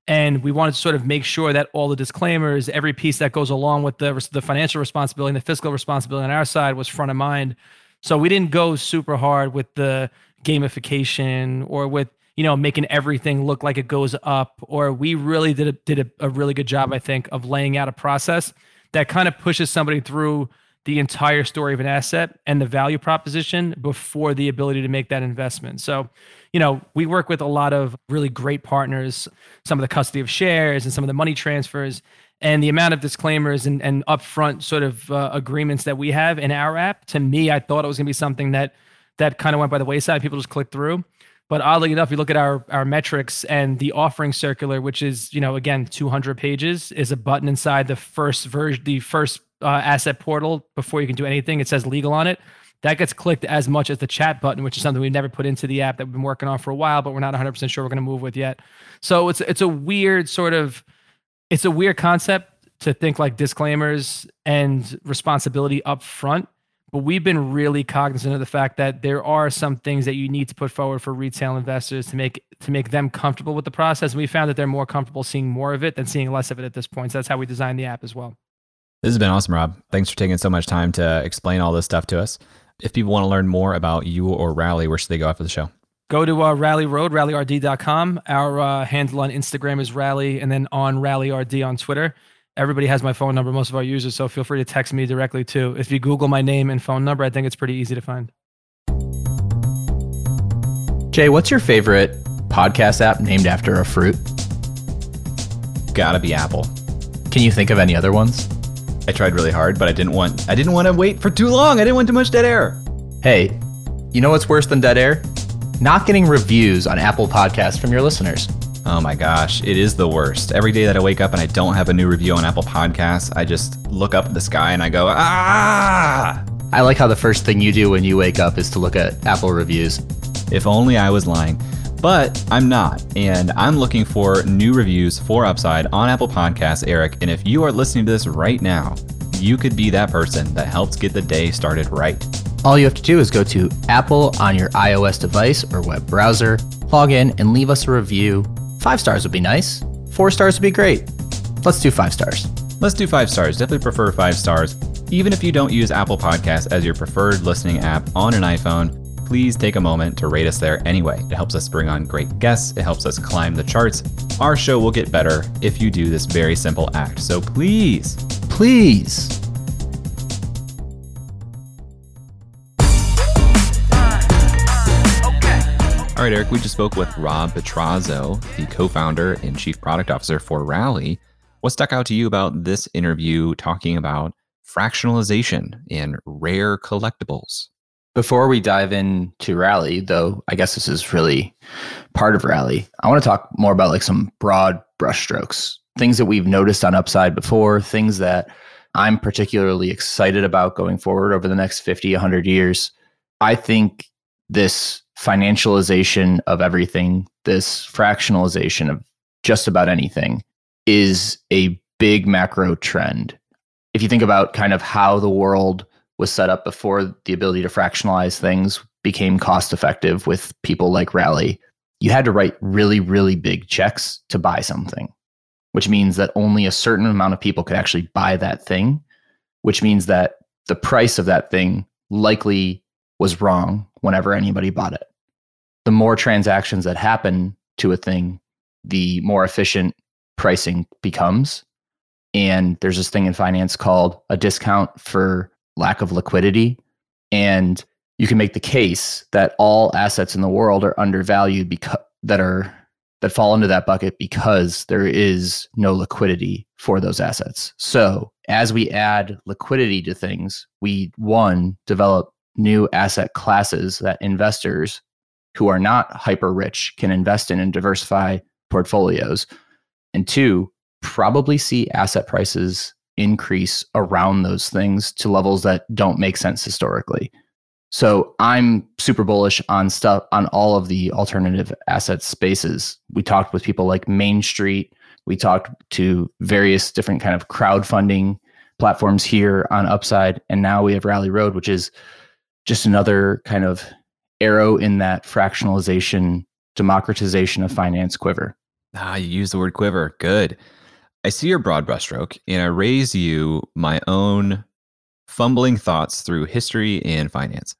And we wanted to sort of make sure that all the disclaimers, every piece that goes along with the, the financial responsibility and the fiscal responsibility on our side was front of mind. So we didn't go super hard with the gamification or with you know making everything look like it goes up or we really did a, did a, a really good job i think of laying out a process that kind of pushes somebody through the entire story of an asset and the value proposition before the ability to make that investment. So, you know, we work with a lot of really great partners, some of the custody of shares and some of the money transfers, and the amount of disclaimers and, and upfront sort of uh, agreements that we have in our app. To me, I thought it was going to be something that that kind of went by the wayside. People just click through. But oddly enough, you look at our our metrics and the offering circular, which is you know again 200 pages, is a button inside the first version, the first uh, asset portal before you can do anything. It says legal on it. That gets clicked as much as the chat button, which is something we've never put into the app that we've been working on for a while, but we're not 100 percent sure we're going to move with yet. So it's it's a weird sort of it's a weird concept to think like disclaimers and responsibility up front But we've been really cognizant of the fact that there are some things that you need to put forward for retail investors to make to make them comfortable with the process. And we found that they're more comfortable seeing more of it than seeing less of it at this point. So that's how we designed the app as well. This has been awesome, Rob. Thanks for taking so much time to explain all this stuff to us. If people want to learn more about you or Rally, where should they go after the show? Go to uh, Rally Road, rallyrd.com. Our uh, handle on Instagram is Rally, and then on RallyRD on Twitter. Everybody has my phone number, most of our users, so feel free to text me directly too. If you Google my name and phone number, I think it's pretty easy to find. Jay, what's your favorite podcast app named after a fruit? Gotta be Apple. Can you think of any other ones? I tried really hard, but I didn't want I didn't want to wait for too long. I didn't want too much dead air. Hey, you know what's worse than dead air? Not getting reviews on Apple Podcasts from your listeners. Oh my gosh, it is the worst. Every day that I wake up and I don't have a new review on Apple Podcasts, I just look up at the sky and I go, ah! I like how the first thing you do when you wake up is to look at Apple reviews. If only I was lying. But I'm not, and I'm looking for new reviews for Upside on Apple Podcasts, Eric. And if you are listening to this right now, you could be that person that helps get the day started right. All you have to do is go to Apple on your iOS device or web browser, log in, and leave us a review Five stars would be nice. Four stars would be great. Let's do five stars. Let's do five stars. Definitely prefer five stars. Even if you don't use Apple Podcasts as your preferred listening app on an iPhone, please take a moment to rate us there anyway. It helps us bring on great guests, it helps us climb the charts. Our show will get better if you do this very simple act. So please, please All right, Eric, we just spoke with Rob Petrozzo, the co founder and chief product officer for Rally. What stuck out to you about this interview talking about fractionalization in rare collectibles? Before we dive into Rally, though, I guess this is really part of Rally. I want to talk more about like some broad brushstrokes, things that we've noticed on Upside before, things that I'm particularly excited about going forward over the next 50, 100 years. I think this financialization of everything, this fractionalization of just about anything is a big macro trend. If you think about kind of how the world was set up before the ability to fractionalize things became cost effective with people like Rally, you had to write really, really big checks to buy something, which means that only a certain amount of people could actually buy that thing, which means that the price of that thing likely was wrong whenever anybody bought it. The more transactions that happen to a thing, the more efficient pricing becomes. And there's this thing in finance called a discount for lack of liquidity. And you can make the case that all assets in the world are undervalued because that are that fall into that bucket because there is no liquidity for those assets. So, as we add liquidity to things, we one develop new asset classes that investors who are not hyper rich can invest in and diversify portfolios. And two, probably see asset prices increase around those things to levels that don't make sense historically. So I'm super bullish on stuff on all of the alternative asset spaces. We talked with people like Main Street. We talked to various different kind of crowdfunding platforms here on Upside, and now we have Rally Road, which is just another kind of arrow in that fractionalization, democratization of finance quiver. Ah, you use the word quiver. Good. I see your broad brushstroke, and I raise you my own fumbling thoughts through history and finance.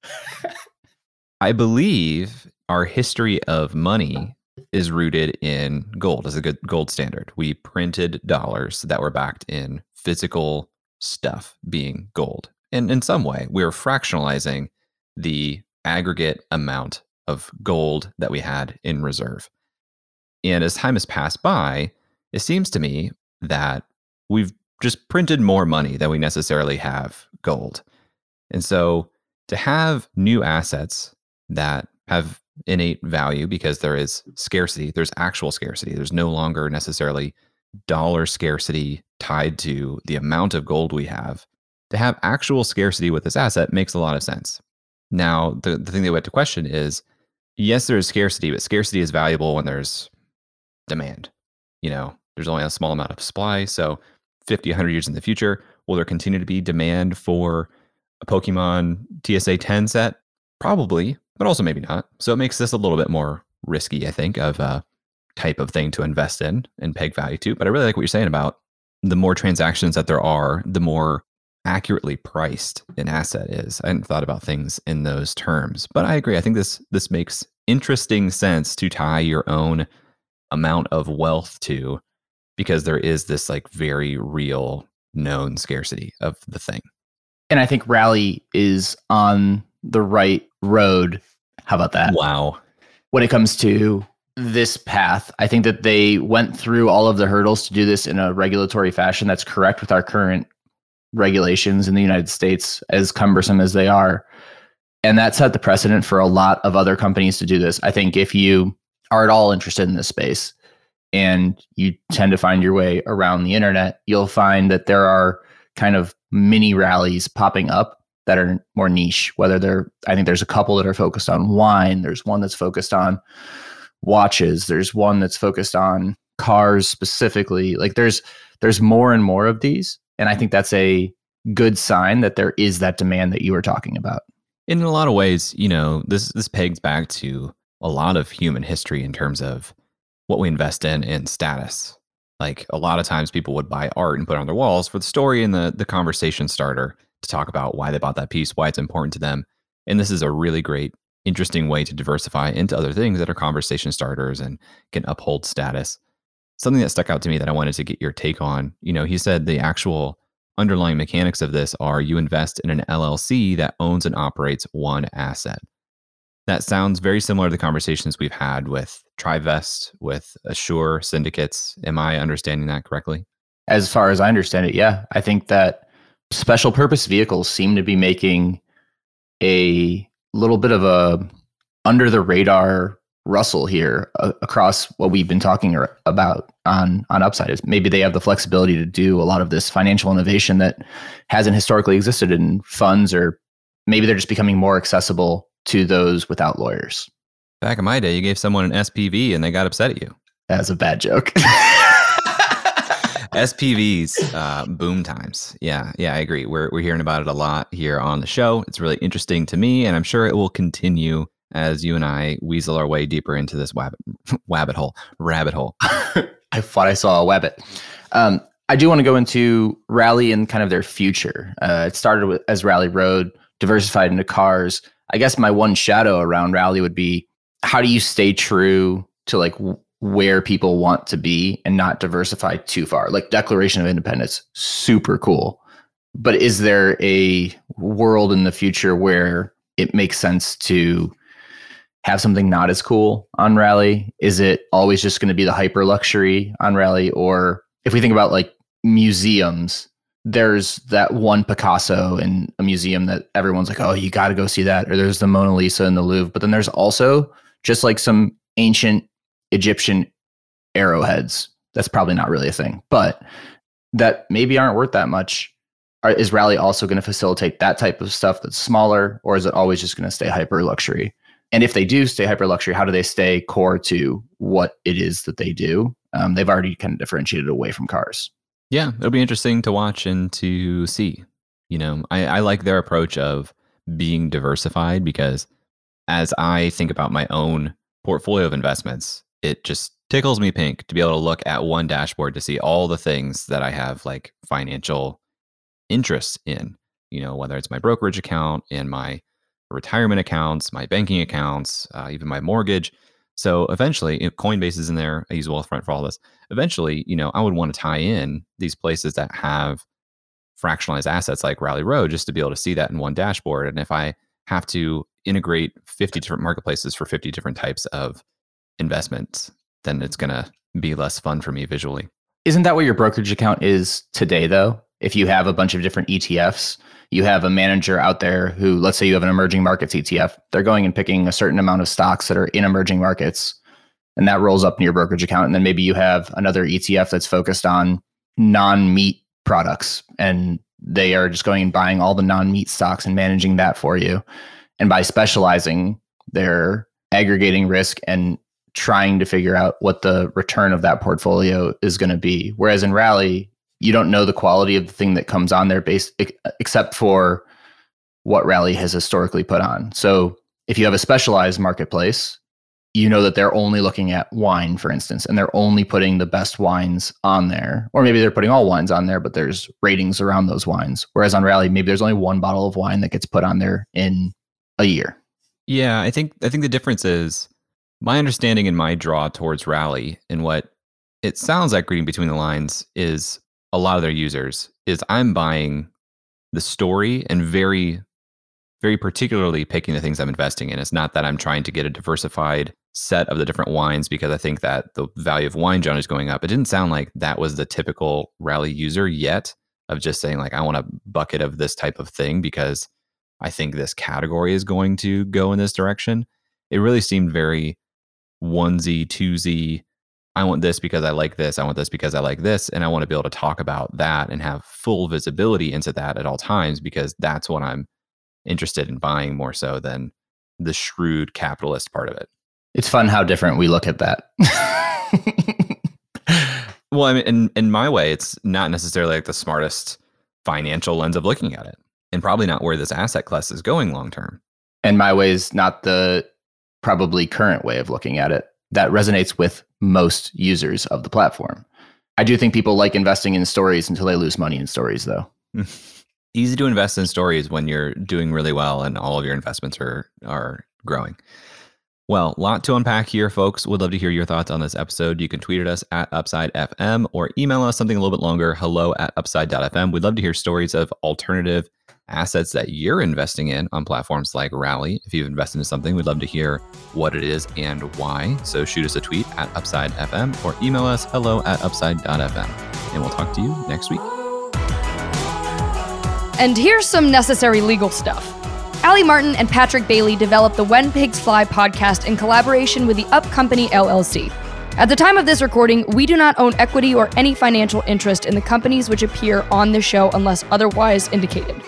I believe our history of money is rooted in gold as a good gold standard. We printed dollars that were backed in physical stuff, being gold. And in some way, we are fractionalizing the aggregate amount of gold that we had in reserve. And as time has passed by, it seems to me that we've just printed more money than we necessarily have gold. And so to have new assets that have innate value because there is scarcity, there's actual scarcity. There's no longer necessarily dollar scarcity tied to the amount of gold we have. To have actual scarcity with this asset makes a lot of sense. Now, the, the thing that we have to question is yes, there is scarcity, but scarcity is valuable when there's demand. You know, there's only a small amount of supply. So 50, 100 years in the future, will there continue to be demand for a Pokemon PSA 10 set? Probably, but also maybe not. So it makes this a little bit more risky, I think, of a type of thing to invest in and peg value to. But I really like what you're saying about the more transactions that there are, the more accurately priced an asset is. I hadn't thought about things in those terms, but I agree. I think this this makes interesting sense to tie your own amount of wealth to because there is this like very real known scarcity of the thing. And I think Rally is on the right road. How about that? Wow. When it comes to this path, I think that they went through all of the hurdles to do this in a regulatory fashion that's correct with our current regulations in the United States, as cumbersome as they are. And that set the precedent for a lot of other companies to do this. I think if you are at all interested in this space and you tend to find your way around the internet, you'll find that there are kind of mini rallies popping up that are more niche, whether they're, I think there's a couple that are focused on wine, there's one that's focused on watches, there's one that's focused on cars specifically. Like there's, there's more and more of these and I think that's a good sign that there is that demand that you were talking about. In a lot of ways, you know, this this pegs back to a lot of human history in terms of what we invest in in status. Like a lot of times people would buy art and put it on their walls for the story and the the conversation starter to talk about why they bought that piece, why it's important to them. And this is a really great interesting way to diversify into other things that are conversation starters and can uphold status something that stuck out to me that I wanted to get your take on. You know, he said the actual underlying mechanics of this are you invest in an LLC that owns and operates one asset. That sounds very similar to the conversations we've had with Trivest, with Assure syndicates. Am I understanding that correctly? As far as I understand it, yeah. I think that special purpose vehicles seem to be making a little bit of a under the radar Russell here uh, across what we've been talking about on on Upside is maybe they have the flexibility to do a lot of this financial innovation that hasn't historically existed in funds, or maybe they're just becoming more accessible to those without lawyers. Back in my day, you gave someone an SPV and they got upset at you. That's a bad joke. SPVs, uh, boom times. Yeah, yeah, I agree. We're we're hearing about it a lot here on the show. It's really interesting to me, and I'm sure it will continue as you and I weasel our way deeper into this wabbit, wabbit hole, rabbit hole. I thought I saw a wabbit. Um, I do want to go into Rally and kind of their future. Uh, it started with, as Rally Road, diversified into cars. I guess my one shadow around Rally would be how do you stay true to like where people want to be and not diversify too far? Like Declaration of Independence, super cool. But is there a world in the future where it makes sense to have something not as cool on Rally? Is it always just going to be the hyper luxury on Rally? Or if we think about like museums, there's that one Picasso in a museum that everyone's like, oh, you got to go see that. Or there's the Mona Lisa in the Louvre. But then there's also just like some ancient Egyptian arrowheads. That's probably not really a thing, but that maybe aren't worth that much. Are, is Rally also going to facilitate that type of stuff that's smaller, or is it always just going to stay hyper luxury? And if they do stay hyper luxury, how do they stay core to what it is that they do? Um, they've already kind of differentiated away from cars. Yeah, it'll be interesting to watch and to see. You know, I, I like their approach of being diversified because as I think about my own portfolio of investments, it just tickles me pink to be able to look at one dashboard to see all the things that I have like financial interests in. You know, whether it's my brokerage account and my retirement accounts, my banking accounts, uh, even my mortgage. So eventually, Coinbase is in there. I use Wealthfront for all this. Eventually, you know, I would want to tie in these places that have fractionalized assets like Rally Road just to be able to see that in one dashboard. And if I have to integrate 50 different marketplaces for 50 different types of investments, then it's going to be less fun for me visually. Isn't that what your brokerage account is today, though? If you have a bunch of different ETFs, you have a manager out there who, let's say you have an emerging markets ETF, they're going and picking a certain amount of stocks that are in emerging markets, and that rolls up in your brokerage account. And then maybe you have another ETF that's focused on non meat products, and they are just going and buying all the non meat stocks and managing that for you. And by specializing, they're aggregating risk and trying to figure out what the return of that portfolio is going to be. Whereas in Rally, you don't know the quality of the thing that comes on there based except for what Rally has historically put on. So if you have a specialized marketplace, you know that they're only looking at wine, for instance, and they're only putting the best wines on there. Or maybe they're putting all wines on there, but there's ratings around those wines. Whereas on Rally, maybe there's only one bottle of wine that gets put on there in a year. Yeah, I think I think the difference is my understanding and my draw towards Rally and what it sounds like reading between the lines is a lot of their users is I'm buying the story and very very particularly picking the things I'm investing in. It's not that I'm trying to get a diversified set of the different wines because I think that the value of wine generally is going up. It didn't sound like that was the typical rally user yet of just saying like I want a bucket of this type of thing because I think this category is going to go in this direction. It really seemed very onesie, twosie. I want this because I like this. I want this because I like this. And I want to be able to talk about that and have full visibility into that at all times because that's what I'm interested in buying more so than the shrewd capitalist part of it. It's fun how different we look at that. well, I mean, in, in my way, it's not necessarily like the smartest financial lens of looking at it and probably not where this asset class is going long term. And my way is not the probably current way of looking at it that resonates with most users of the platform. I do think people like investing in stories until they lose money in stories, though. Easy to invest in stories when you're doing really well and all of your investments are are growing. Well, lot to unpack here, folks. Would love to hear your thoughts on this episode. You can tweet at us at Upside FM or email us something a little bit longer, hello at upside.fm. We'd love to hear stories of alternative assets that you're investing in on platforms like Rally. If you've invested in something, we'd love to hear what it is and why. So shoot us a tweet at Upside FM or email us hello at upside.fm. And we'll talk to you next week. And here's some necessary legal stuff. Ali Martin and Patrick Bailey developed the When Pigs Fly podcast in collaboration with the Up Company LLC. At the time of this recording, we do not own equity or any financial interest in the companies which appear on the show unless otherwise indicated.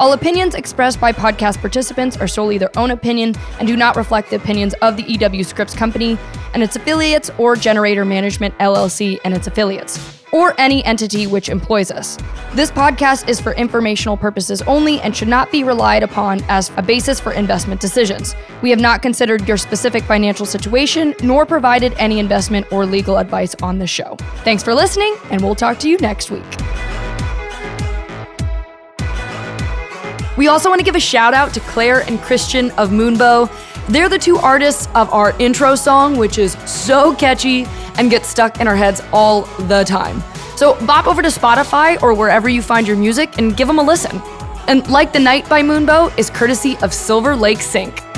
All opinions expressed by podcast participants are solely their own opinion and do not reflect the opinions of the EW Scripps Company and its affiliates or Generator Management LLC and its affiliates, or any entity which employs us. This podcast is for informational purposes only and should not be relied upon as a basis for investment decisions. We have not considered your specific financial situation nor provided any investment or legal advice on the show. Thanks for listening, and we'll talk to you next week. We also want to give a shout out to Claire and Christian of Moonbow. They're the two artists of our intro song, which is so catchy and gets stuck in our heads all the time. So bop over to Spotify or wherever you find your music and give them a listen. And Like the Night by Moonbow is courtesy of Silver Lake Sync.